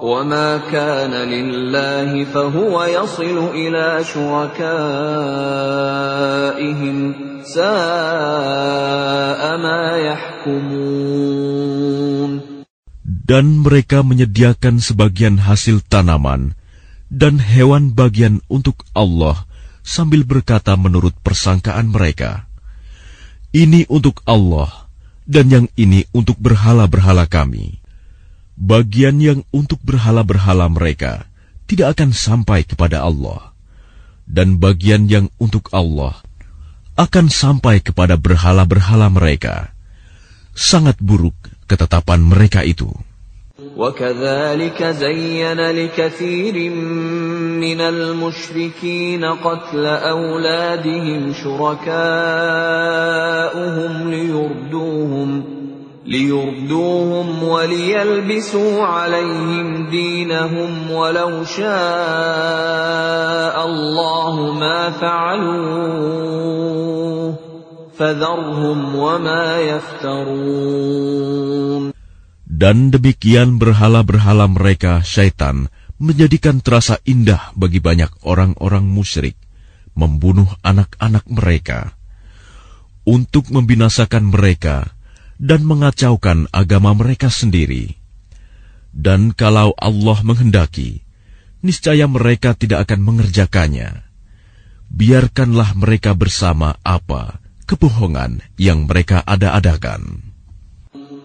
وما كان لله فهو يصل إلى شركائهم ساء ما يحكمون Dan mereka menyediakan sebagian hasil tanaman dan hewan bagian untuk Allah sambil berkata menurut persangkaan mereka, Ini untuk Allah dan yang ini untuk berhala-berhala kami. Bagian yang untuk berhala-berhala mereka tidak akan sampai kepada Allah. Dan bagian yang untuk Allah akan sampai kepada berhala-berhala mereka. Sangat buruk ketetapan mereka itu. وكذلك زين لكثير من المشركين قتل أولادهم شركاؤهم ليردوهم ليردوهم وليلبسوا عليهم دينهم ولو شاء الله ما فعلوه فذرهم وما يفترون Dan demikian berhala-berhala mereka syaitan menjadikan terasa indah bagi banyak orang-orang musyrik membunuh anak-anak mereka untuk membinasakan mereka dan mengacaukan agama mereka sendiri. Dan kalau Allah menghendaki, niscaya mereka tidak akan mengerjakannya. Biarkanlah mereka bersama apa kebohongan yang mereka ada-adakan.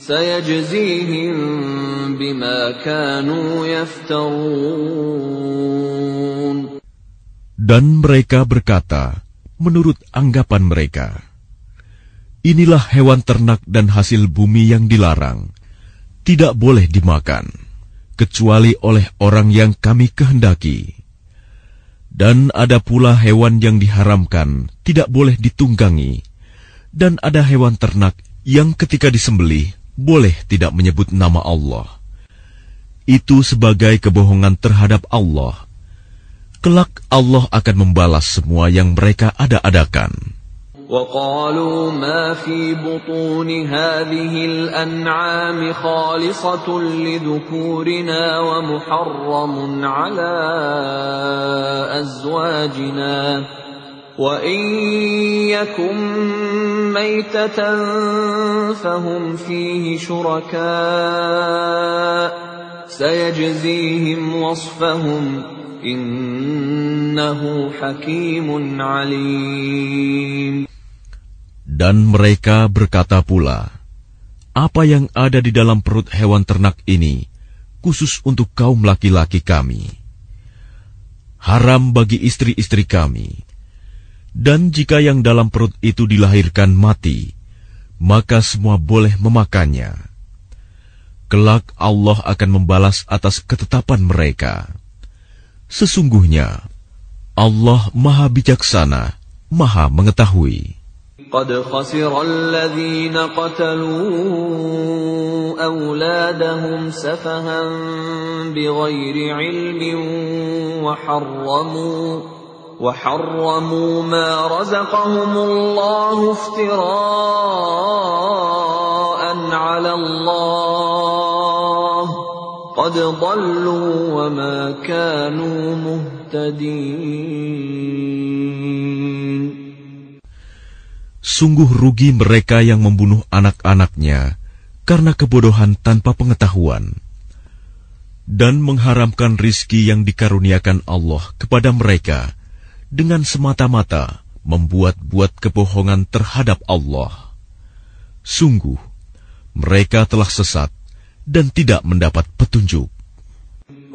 سيجزيهم بما كانوا يفترون Dan mereka berkata, menurut anggapan mereka, Inilah hewan ternak dan hasil bumi yang dilarang, tidak boleh dimakan, kecuali oleh orang yang kami kehendaki. Dan ada pula hewan yang diharamkan, tidak boleh ditunggangi, dan ada hewan ternak yang ketika disembelih boleh tidak menyebut nama Allah. Itu sebagai kebohongan terhadap Allah. Kelak Allah akan membalas semua yang mereka ada-adakan. وقالوا ما في بطون هذه الأنعام خالصة لذكورنا ومحرم على أزواجنا وإن يكن ميتة فهم فيه شركاء سيجزيهم وصفهم إنه حكيم عليم Dan mereka berkata pula, Apa yang ada di dalam perut hewan ternak ini, khusus untuk kaum laki-laki kami. Haram bagi istri-istri kami. Dan jika yang dalam perut itu dilahirkan mati, maka semua boleh memakannya. Kelak Allah akan membalas atas ketetapan mereka. Sesungguhnya, Allah Maha Bijaksana, Maha Mengetahui. قد خسر الذين قتلوا أولادهم سفها بغير علم وحرموا وحرموا ما رزقهم الله افتراء على الله قد ضلوا وما كانوا مهتدين Sungguh rugi mereka yang membunuh anak-anaknya karena kebodohan tanpa pengetahuan dan mengharamkan rizki yang dikaruniakan Allah kepada mereka dengan semata-mata membuat-buat kebohongan terhadap Allah. Sungguh, mereka telah sesat dan tidak mendapat petunjuk.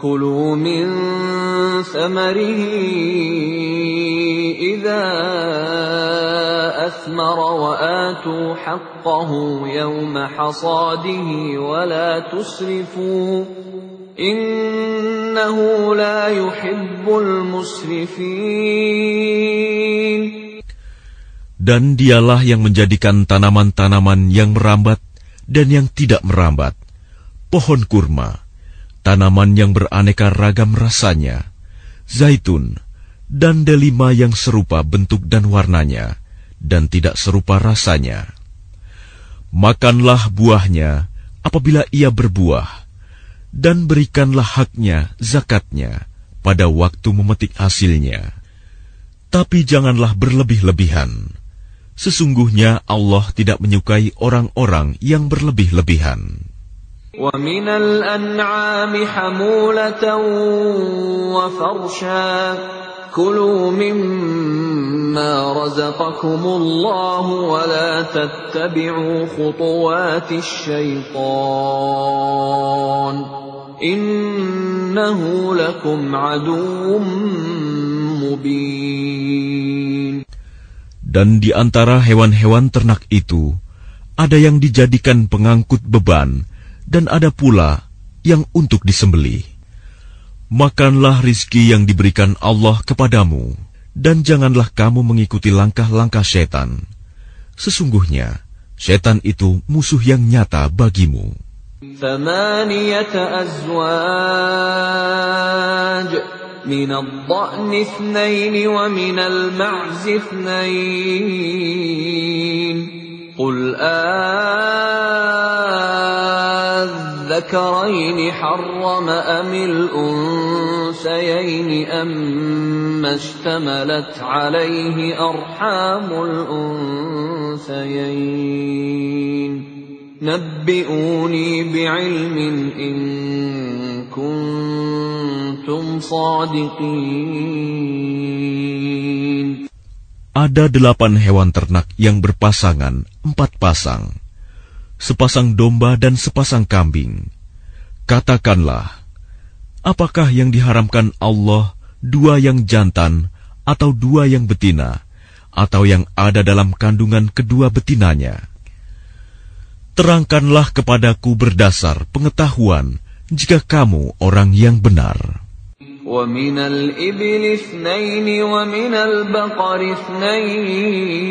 كلوا من ثمره إذا أثمر وآتوا حقه يوم حصاده ولا تسرفوا إنه لا يحب المسرفين Dan dialah yang menjadikan tanaman-tanaman yang merambat dan yang tidak merambat, pohon kurma, tanaman yang beraneka ragam rasanya, zaitun, dan delima yang serupa bentuk dan warnanya, dan tidak serupa rasanya. Makanlah buahnya apabila ia berbuah, dan berikanlah haknya, zakatnya, pada waktu memetik hasilnya. Tapi janganlah berlebih-lebihan. Sesungguhnya Allah tidak menyukai orang-orang yang berlebih-lebihan. ومن الأنعام حمولة وفرشا كلوا مما رزقكم الله ولا تتبعوا خطوات الشيطان إنه لكم عدو مبين Dan di antara hewan-hewan ternak itu, ada yang dijadikan pengangkut beban, dan ada pula yang untuk disembelih. Makanlah rizki yang diberikan Allah kepadamu, dan janganlah kamu mengikuti langkah-langkah setan. Sesungguhnya, setan itu musuh yang nyata bagimu. ثمانية أزواج من الضأن اثنين ومن المعز اثنين قل آذكرين حرم أم الأنثيين أما اشتملت عليه أرحام الأنثيين نبئوني بعلم إن كنتم صادقين Ada delapan hewan ternak yang berpasangan, empat pasang. Sepasang domba dan sepasang kambing. Katakanlah, apakah yang diharamkan Allah dua yang jantan atau dua yang betina, atau yang ada dalam kandungan kedua betinanya? Terangkanlah kepadaku berdasar pengetahuan jika kamu orang yang benar. ومن الإبل اثنين ومن البقر اثنين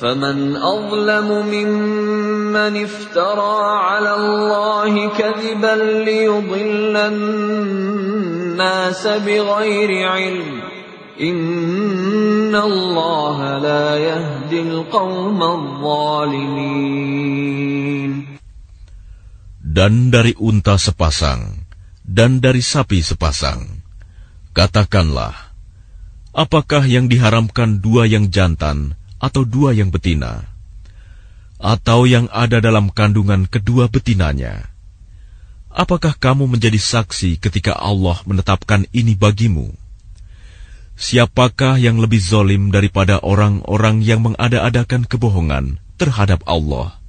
فمن أظلم ممن افترى على الله كذبا ليضل الناس بغير علم إن الله لا يهدي القوم الظالمين dan dari unta sepasang, dan dari sapi sepasang. Katakanlah, apakah yang diharamkan dua yang jantan atau dua yang betina, atau yang ada dalam kandungan kedua betinanya? Apakah kamu menjadi saksi ketika Allah menetapkan ini bagimu? Siapakah yang lebih zolim daripada orang-orang yang mengada-adakan kebohongan terhadap Allah?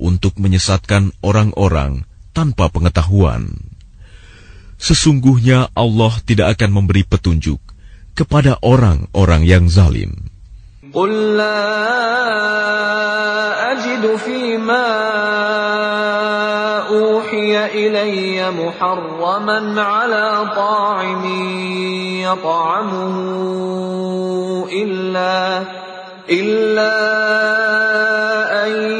untuk menyesatkan orang-orang tanpa pengetahuan. Sesungguhnya Allah tidak akan memberi petunjuk kepada orang-orang yang zalim. قل لا اجد فيما اوحي الي محرما على طاعم يطعمه الا الا ان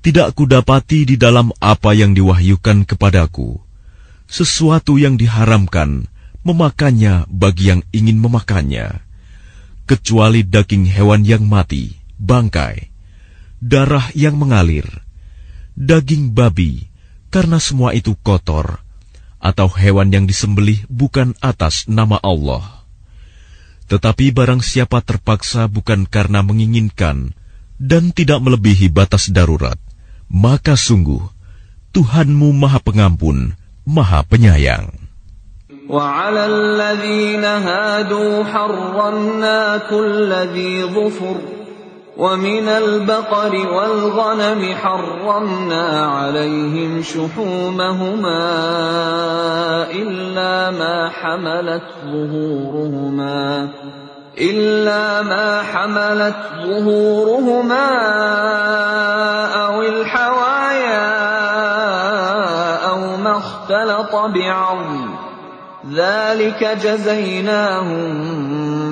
tidak kudapati di dalam apa yang diwahyukan kepadaku, sesuatu yang diharamkan memakannya bagi yang ingin memakannya, kecuali daging hewan yang mati, bangkai, darah yang mengalir, daging babi, karena semua itu kotor, atau hewan yang disembelih bukan atas nama Allah. Tetapi barang siapa terpaksa bukan karena menginginkan, dan tidak melebihi batas darurat, maka sungguh Tuhanmu Maha Pengampun, Maha Penyayang. وعلى الذين هادوا حرمنا كل ذي ظفر ومن البقر والغنم حرمنا عليهم شحومهما إلا ما حملت ظهورهما إلا ما حملت ظهورهما أو الحوايا أو ما اختلط بعظم ذلك جزيناهم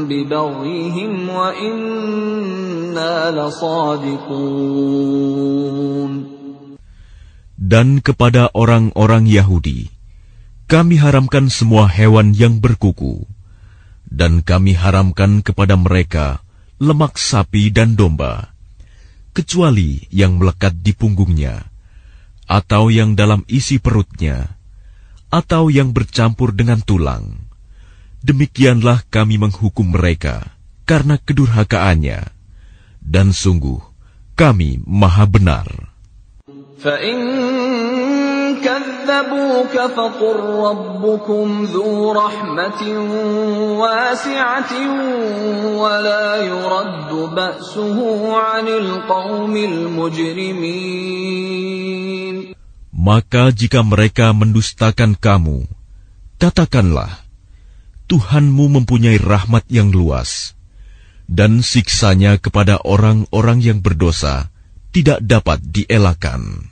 ببغيهم وإنا لصادقون Dan kepada orang-orang Yahudi, kami haramkan semua hewan yang berkuku, dan kami haramkan kepada mereka lemak sapi dan domba, kecuali yang melekat di punggungnya, atau yang dalam isi perutnya, atau yang bercampur dengan tulang. Demikianlah kami menghukum mereka karena kedurhakaannya, dan sungguh kami maha benar. كذبوك فقل ربكم ذو رحمة واسعة ولا يرد بأسه عن القوم المجرمين Maka jika mereka mendustakan kamu, katakanlah, Tuhanmu mempunyai rahmat yang luas, dan siksanya kepada orang-orang yang berdosa tidak dapat dielakkan.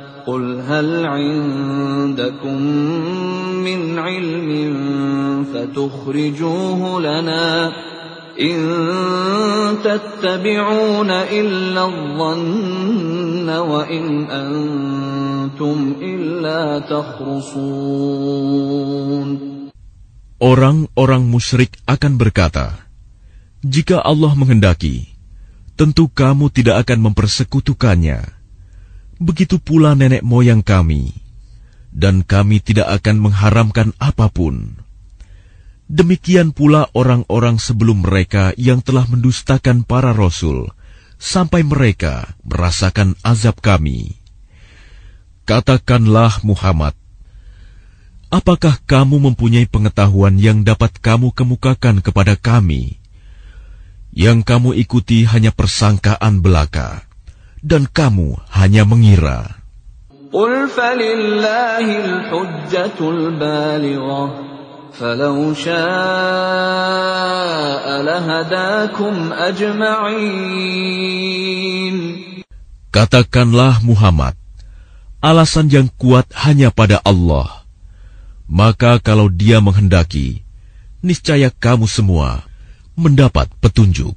قل هل عندكم من علم فتخرجوه لنا إن تتبعون إلا الظن وإن أنتم إلا تخرصون Orang-orang musyrik akan berkata, "Jika Allah menghendaki, tentu kamu tidak akan mempersekutukannya. Begitu pula nenek moyang kami, dan kami tidak akan mengharamkan apa pun." Demikian pula orang-orang sebelum mereka yang telah mendustakan para rasul, sampai mereka merasakan azab kami. Katakanlah Muhammad, apakah kamu mempunyai pengetahuan yang dapat kamu kemukakan kepada kami? Yang kamu ikuti hanya persangkaan belaka, dan kamu hanya mengira. قل فلله الحجة البالغة فلو شاء لهداكم أجمعين Katakanlah Muhammad, alasan yang kuat hanya pada Allah. Maka kalau dia menghendaki, niscaya kamu semua mendapat petunjuk.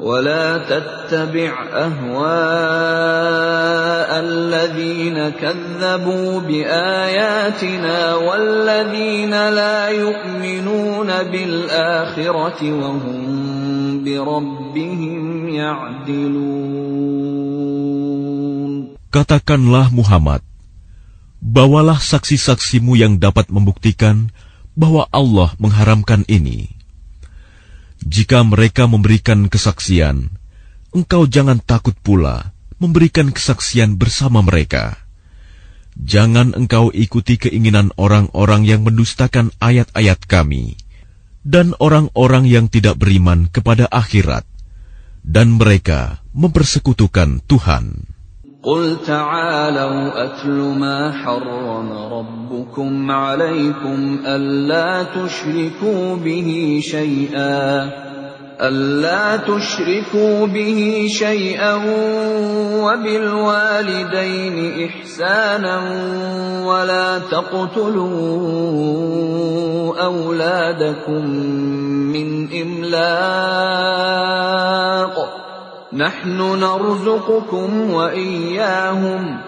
ولا تتبع أهواء الذين كذبوا بآياتنا والذين لا يؤمنون بالآخرة وهم بربهم يعدلون Katakanlah Muhammad, bawalah saksi-saksimu yang dapat membuktikan bahwa Allah mengharamkan ini. Jika mereka memberikan kesaksian, engkau jangan takut pula memberikan kesaksian bersama mereka. Jangan engkau ikuti keinginan orang-orang yang mendustakan ayat-ayat kami, dan orang-orang yang tidak beriman kepada akhirat, dan mereka mempersekutukan Tuhan. قل تعالوا أتل ما حرم ربكم عليكم ألا تشركوا به شيئا ألا تشركوا به شيئا وبالوالدين إحسانا ولا تقتلوا أولادكم من إملاق نحن نرزقكم وإياهم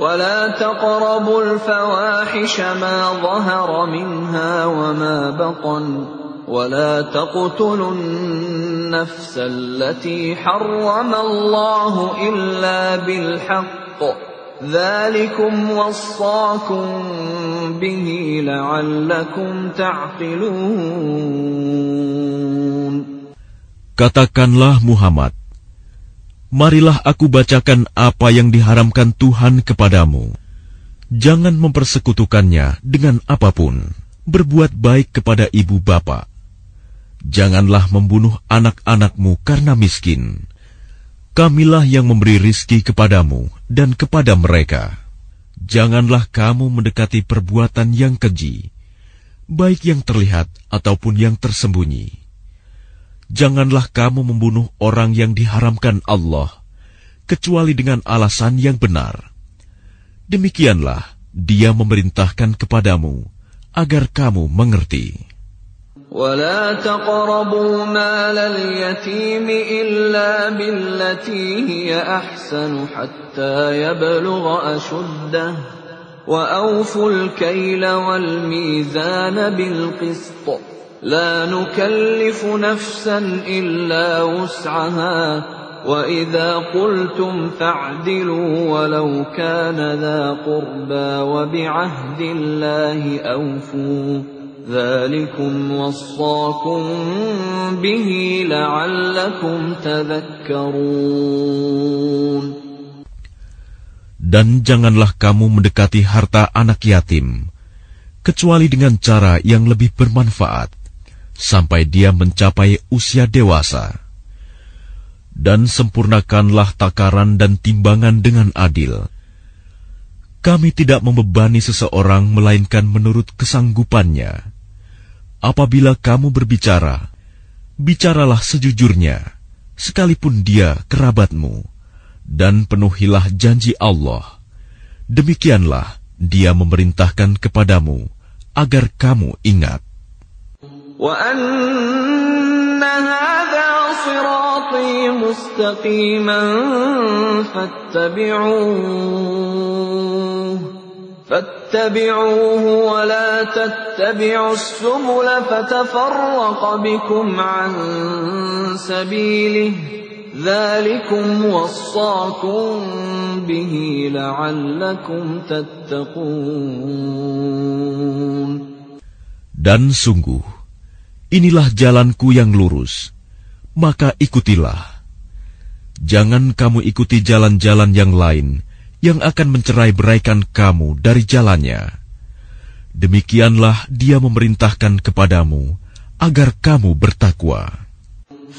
ولا تقربوا الفواحش ما ظهر منها وما بطن ولا تقتلوا النفس التي حرم الله إلا بالحق ذلكم وصاكم به لعلكم تعقلون. Katakanlah Muhammad, marilah aku bacakan apa yang diharamkan Tuhan kepadamu. Jangan mempersekutukannya dengan apa pun. Berbuat baik kepada ibu bapa. Janganlah membunuh anak-anakmu karena miskin. Kamilah yang memberi rizki kepadamu dan kepada mereka. Janganlah kamu mendekati perbuatan yang keji, baik yang terlihat ataupun yang tersembunyi Janganlah kamu membunuh orang yang diharamkan Allah, kecuali dengan alasan yang benar. Demikianlah Dia memerintahkan kepadamu agar kamu mengerti. ولا تقربوا مال اليتيم إلا بالتي هي أحسن حتى يبلغ أشده وأوفوا الكيل والميزان بالقسط لا نكلف نفسا إلا وسعها وإذا قلتم فاعدلوا ولو كان ذا قربى وبعهد الله أوفوا ذلكم وصاكم به لعلكم تذكرون Dan janganlah kamu mendekati harta anak yatim, kecuali dengan cara yang lebih bermanfaat, sampai dia mencapai usia dewasa. Dan sempurnakanlah takaran dan timbangan dengan adil. Kami tidak membebani seseorang melainkan menurut kesanggupannya. Apabila kamu berbicara, bicaralah sejujurnya, sekalipun dia kerabatmu dan penuhilah janji Allah. Demikianlah dia memerintahkan kepadamu agar kamu ingat. فاتبعوه ولا تتبعوا السبل فتفرق بكم عن سبيله. ذلكم وصاكم به لعلكم تتقون. Dan sungguh, inilah jalanku yang lurus, maka ikutilah. Jangan kamu ikuti jalan-jalan yang lain yang akan mencerai beraikan kamu dari jalannya. Demikianlah dia memerintahkan kepadamu agar kamu bertakwa.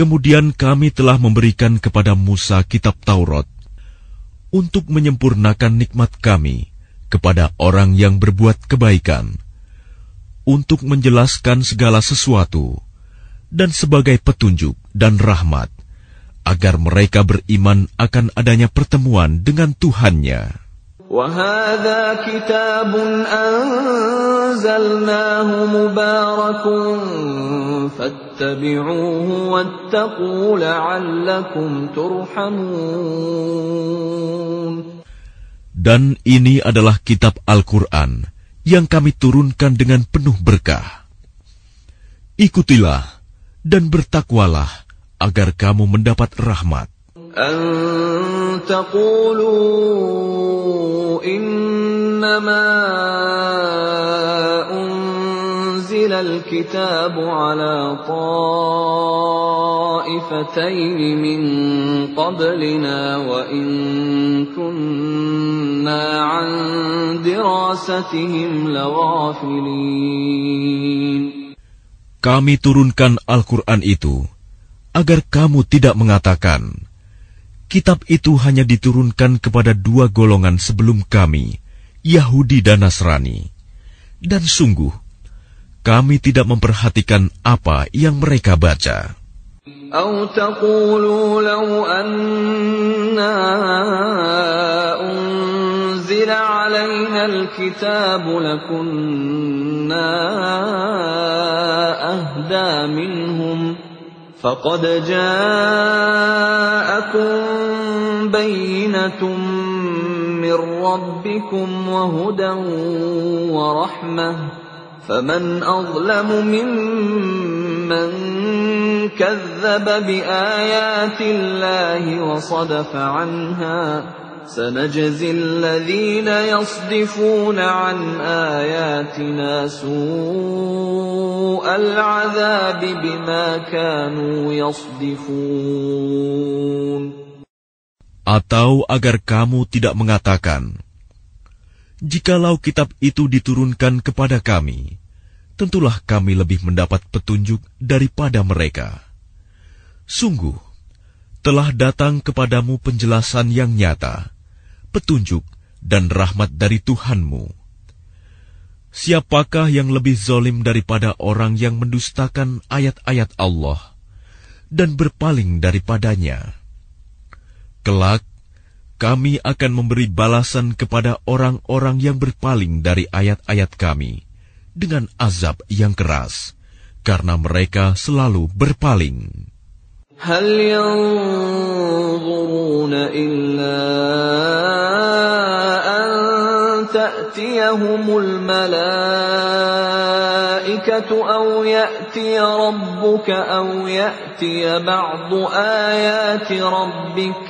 Kemudian kami telah memberikan kepada Musa kitab Taurat untuk menyempurnakan nikmat kami kepada orang yang berbuat kebaikan, untuk menjelaskan segala sesuatu, dan sebagai petunjuk dan rahmat, agar mereka beriman akan adanya pertemuan dengan Tuhannya. وهذا كتاب أنزلناه مبارك فَاتَّبِعُوهُ وَاتَّقُوا لَعَلَّكُمْ تُرْحَمُونَ Dan ini adalah kitab Al-Quran yang kami turunkan dengan penuh berkah. Ikutilah dan bertakwalah agar kamu mendapat rahmat. Antaqulu innama إنما أنزل الكتاب على طائفتين من قبلنا وإن كنا عن دراستهم لغافلين Kami turunkan Al-Quran itu agar kamu tidak mengatakan, kitab itu hanya diturunkan kepada dua golongan sebelum kami, Yahudi dan Nasrani. Dan sungguh, kami tidak memperhatikan apa yang mereka baca. أو تقولوا لو أنا أنزل علينا الكتاب لكنا أهدى منهم فقد جاءكم بينة من ربكم وهدى ورحمة فمن أظلم ممن كذب بآيات الله وصدف عنها سنجزي الذين يصدفون عن آياتنا سوء العذاب بما كانوا يصدفون. Atau agar kamu tidak mengatakan, Jikalau kitab itu diturunkan kepada kami, tentulah kami lebih mendapat petunjuk daripada mereka. Sungguh, telah datang kepadamu penjelasan yang nyata, petunjuk dan rahmat dari Tuhanmu. Siapakah yang lebih zolim daripada orang yang mendustakan ayat-ayat Allah dan berpaling daripadanya? Kelak, kami akan memberi balasan kepada orang-orang yang berpaling dari ayat-ayat kami dengan azab yang keras, karena mereka selalu berpaling. هل ينظرون إلا أن تأتيهم الملائكة أو يأتي ربك أو يأتي بعض آيات ربك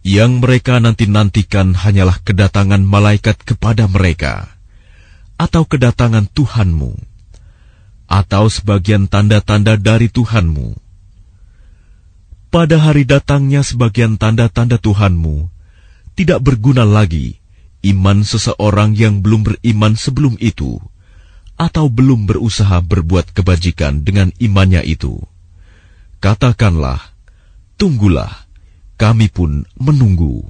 Yang mereka nanti-nantikan hanyalah kedatangan malaikat kepada mereka, atau kedatangan Tuhanmu, atau sebagian tanda-tanda dari Tuhanmu. Pada hari datangnya sebagian tanda-tanda Tuhanmu, tidak berguna lagi iman seseorang yang belum beriman sebelum itu, atau belum berusaha berbuat kebajikan dengan imannya itu. Katakanlah, tunggulah kami pun menunggu.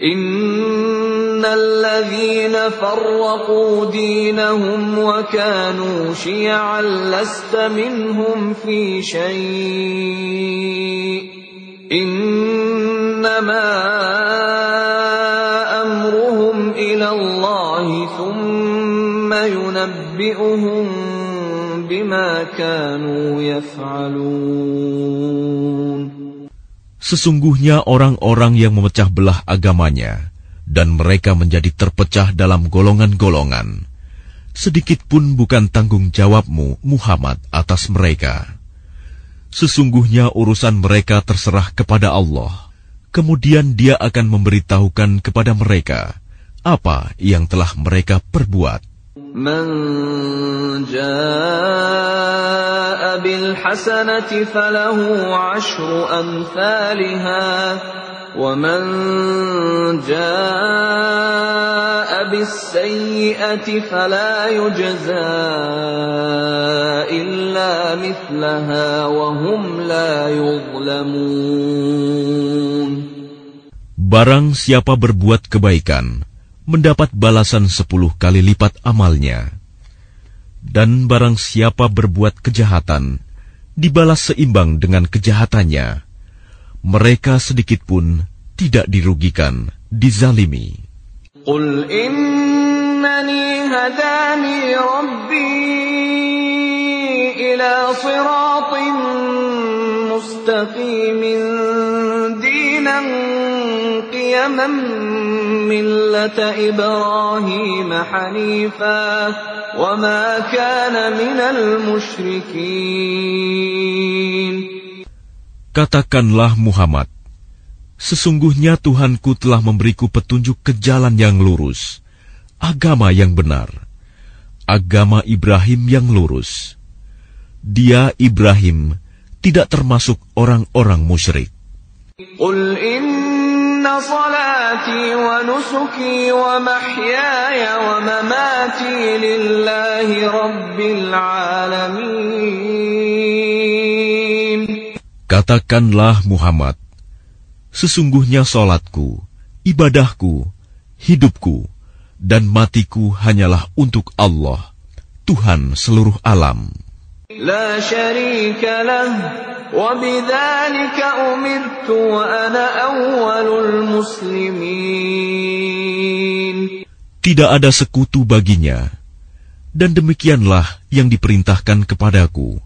إن الذين فرقوا دينهم وكانوا شيعا لست منهم في شيء إنما أمرهم إلى الله ثم ينبئهم بما كانوا يفعلون Sesungguhnya orang-orang yang memecah belah agamanya dan mereka menjadi terpecah dalam golongan-golongan. Sedikit pun bukan tanggung jawabmu, Muhammad, atas mereka. Sesungguhnya urusan mereka terserah kepada Allah. Kemudian dia akan memberitahukan kepada mereka apa yang telah mereka perbuat. من جاء بالحسنة فله عشر أمثالها ومن جاء بالسيئة فلا يجزى إلا مثلها وهم لا يظلمون. Barang siapa berbuat kebaikan, mendapat balasan sepuluh kali lipat amalnya. Dan barang siapa berbuat kejahatan, dibalas seimbang dengan kejahatannya. Mereka sedikit pun tidak dirugikan, dizalimi. Qul innani hadani rabbi ila siratin mustaqimin dinan قيما ملة إبراهيم حنيفا وما كان من المشركين Katakanlah Muhammad, sesungguhnya Tuhanku telah memberiku petunjuk ke jalan yang lurus, agama yang benar, agama Ibrahim yang lurus. Dia Ibrahim tidak termasuk orang-orang musyrik. Katakanlah Muhammad, sesungguhnya solatku, ibadahku, hidupku, dan matiku hanyalah untuk Allah, Tuhan seluruh alam. لا شريك له وبذلك أمرت وأنا أول المسلمين Tidak ada sekutu baginya, dan demikianlah yang diperintahkan kepadaku.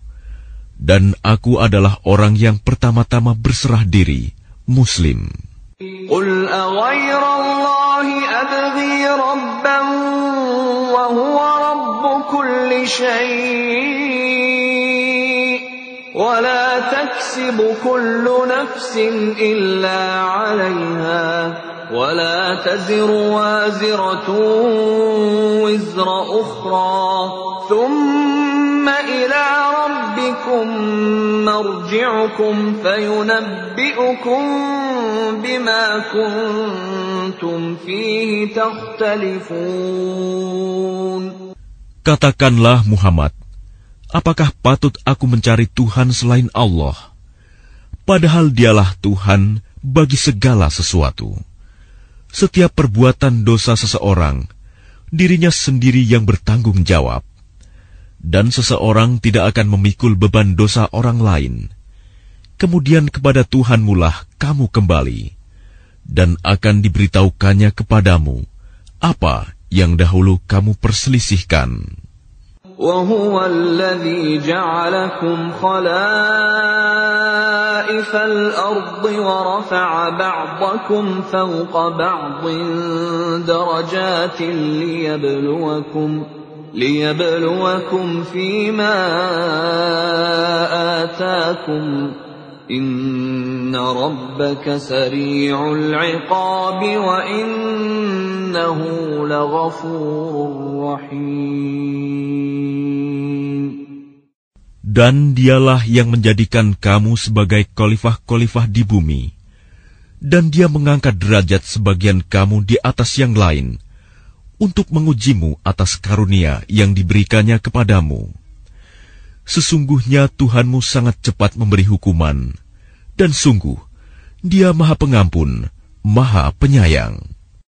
Dan aku adalah orang yang pertama-tama berserah diri, Muslim. قل أغير الله أبغي ربا وهو رب كل شيء تكسب كل نفس إلا عليها ولا تزر وازرة وزر أخرى ثم إلى ربكم مرجعكم فينبئكم بما كنتم فيه تختلفون Katakanlah Muhammad, apakah patut aku mencari Tuhan selain Allah? Padahal dialah Tuhan bagi segala sesuatu. Setiap perbuatan dosa seseorang, dirinya sendiri yang bertanggung jawab. Dan seseorang tidak akan memikul beban dosa orang lain. Kemudian kepada Tuhan mulah kamu kembali, dan akan diberitahukannya kepadamu apa yang dahulu kamu perselisihkan. وهو الذي جعلكم خلائف الأرض ورفع بعضكم فوق بعض درجات ليبلوكم ليبلوكم فيما Inna rabbaka sari'ul iqabi wa innahu laghafurur rahim. Dan dialah yang menjadikan kamu sebagai khalifah-khalifah di bumi. Dan dia mengangkat derajat sebagian kamu di atas yang lain untuk mengujimu atas karunia yang diberikannya kepadamu. Sesungguhnya Tuhanmu sangat cepat memberi hukuman, dan sungguh Dia Maha Pengampun, Maha Penyayang.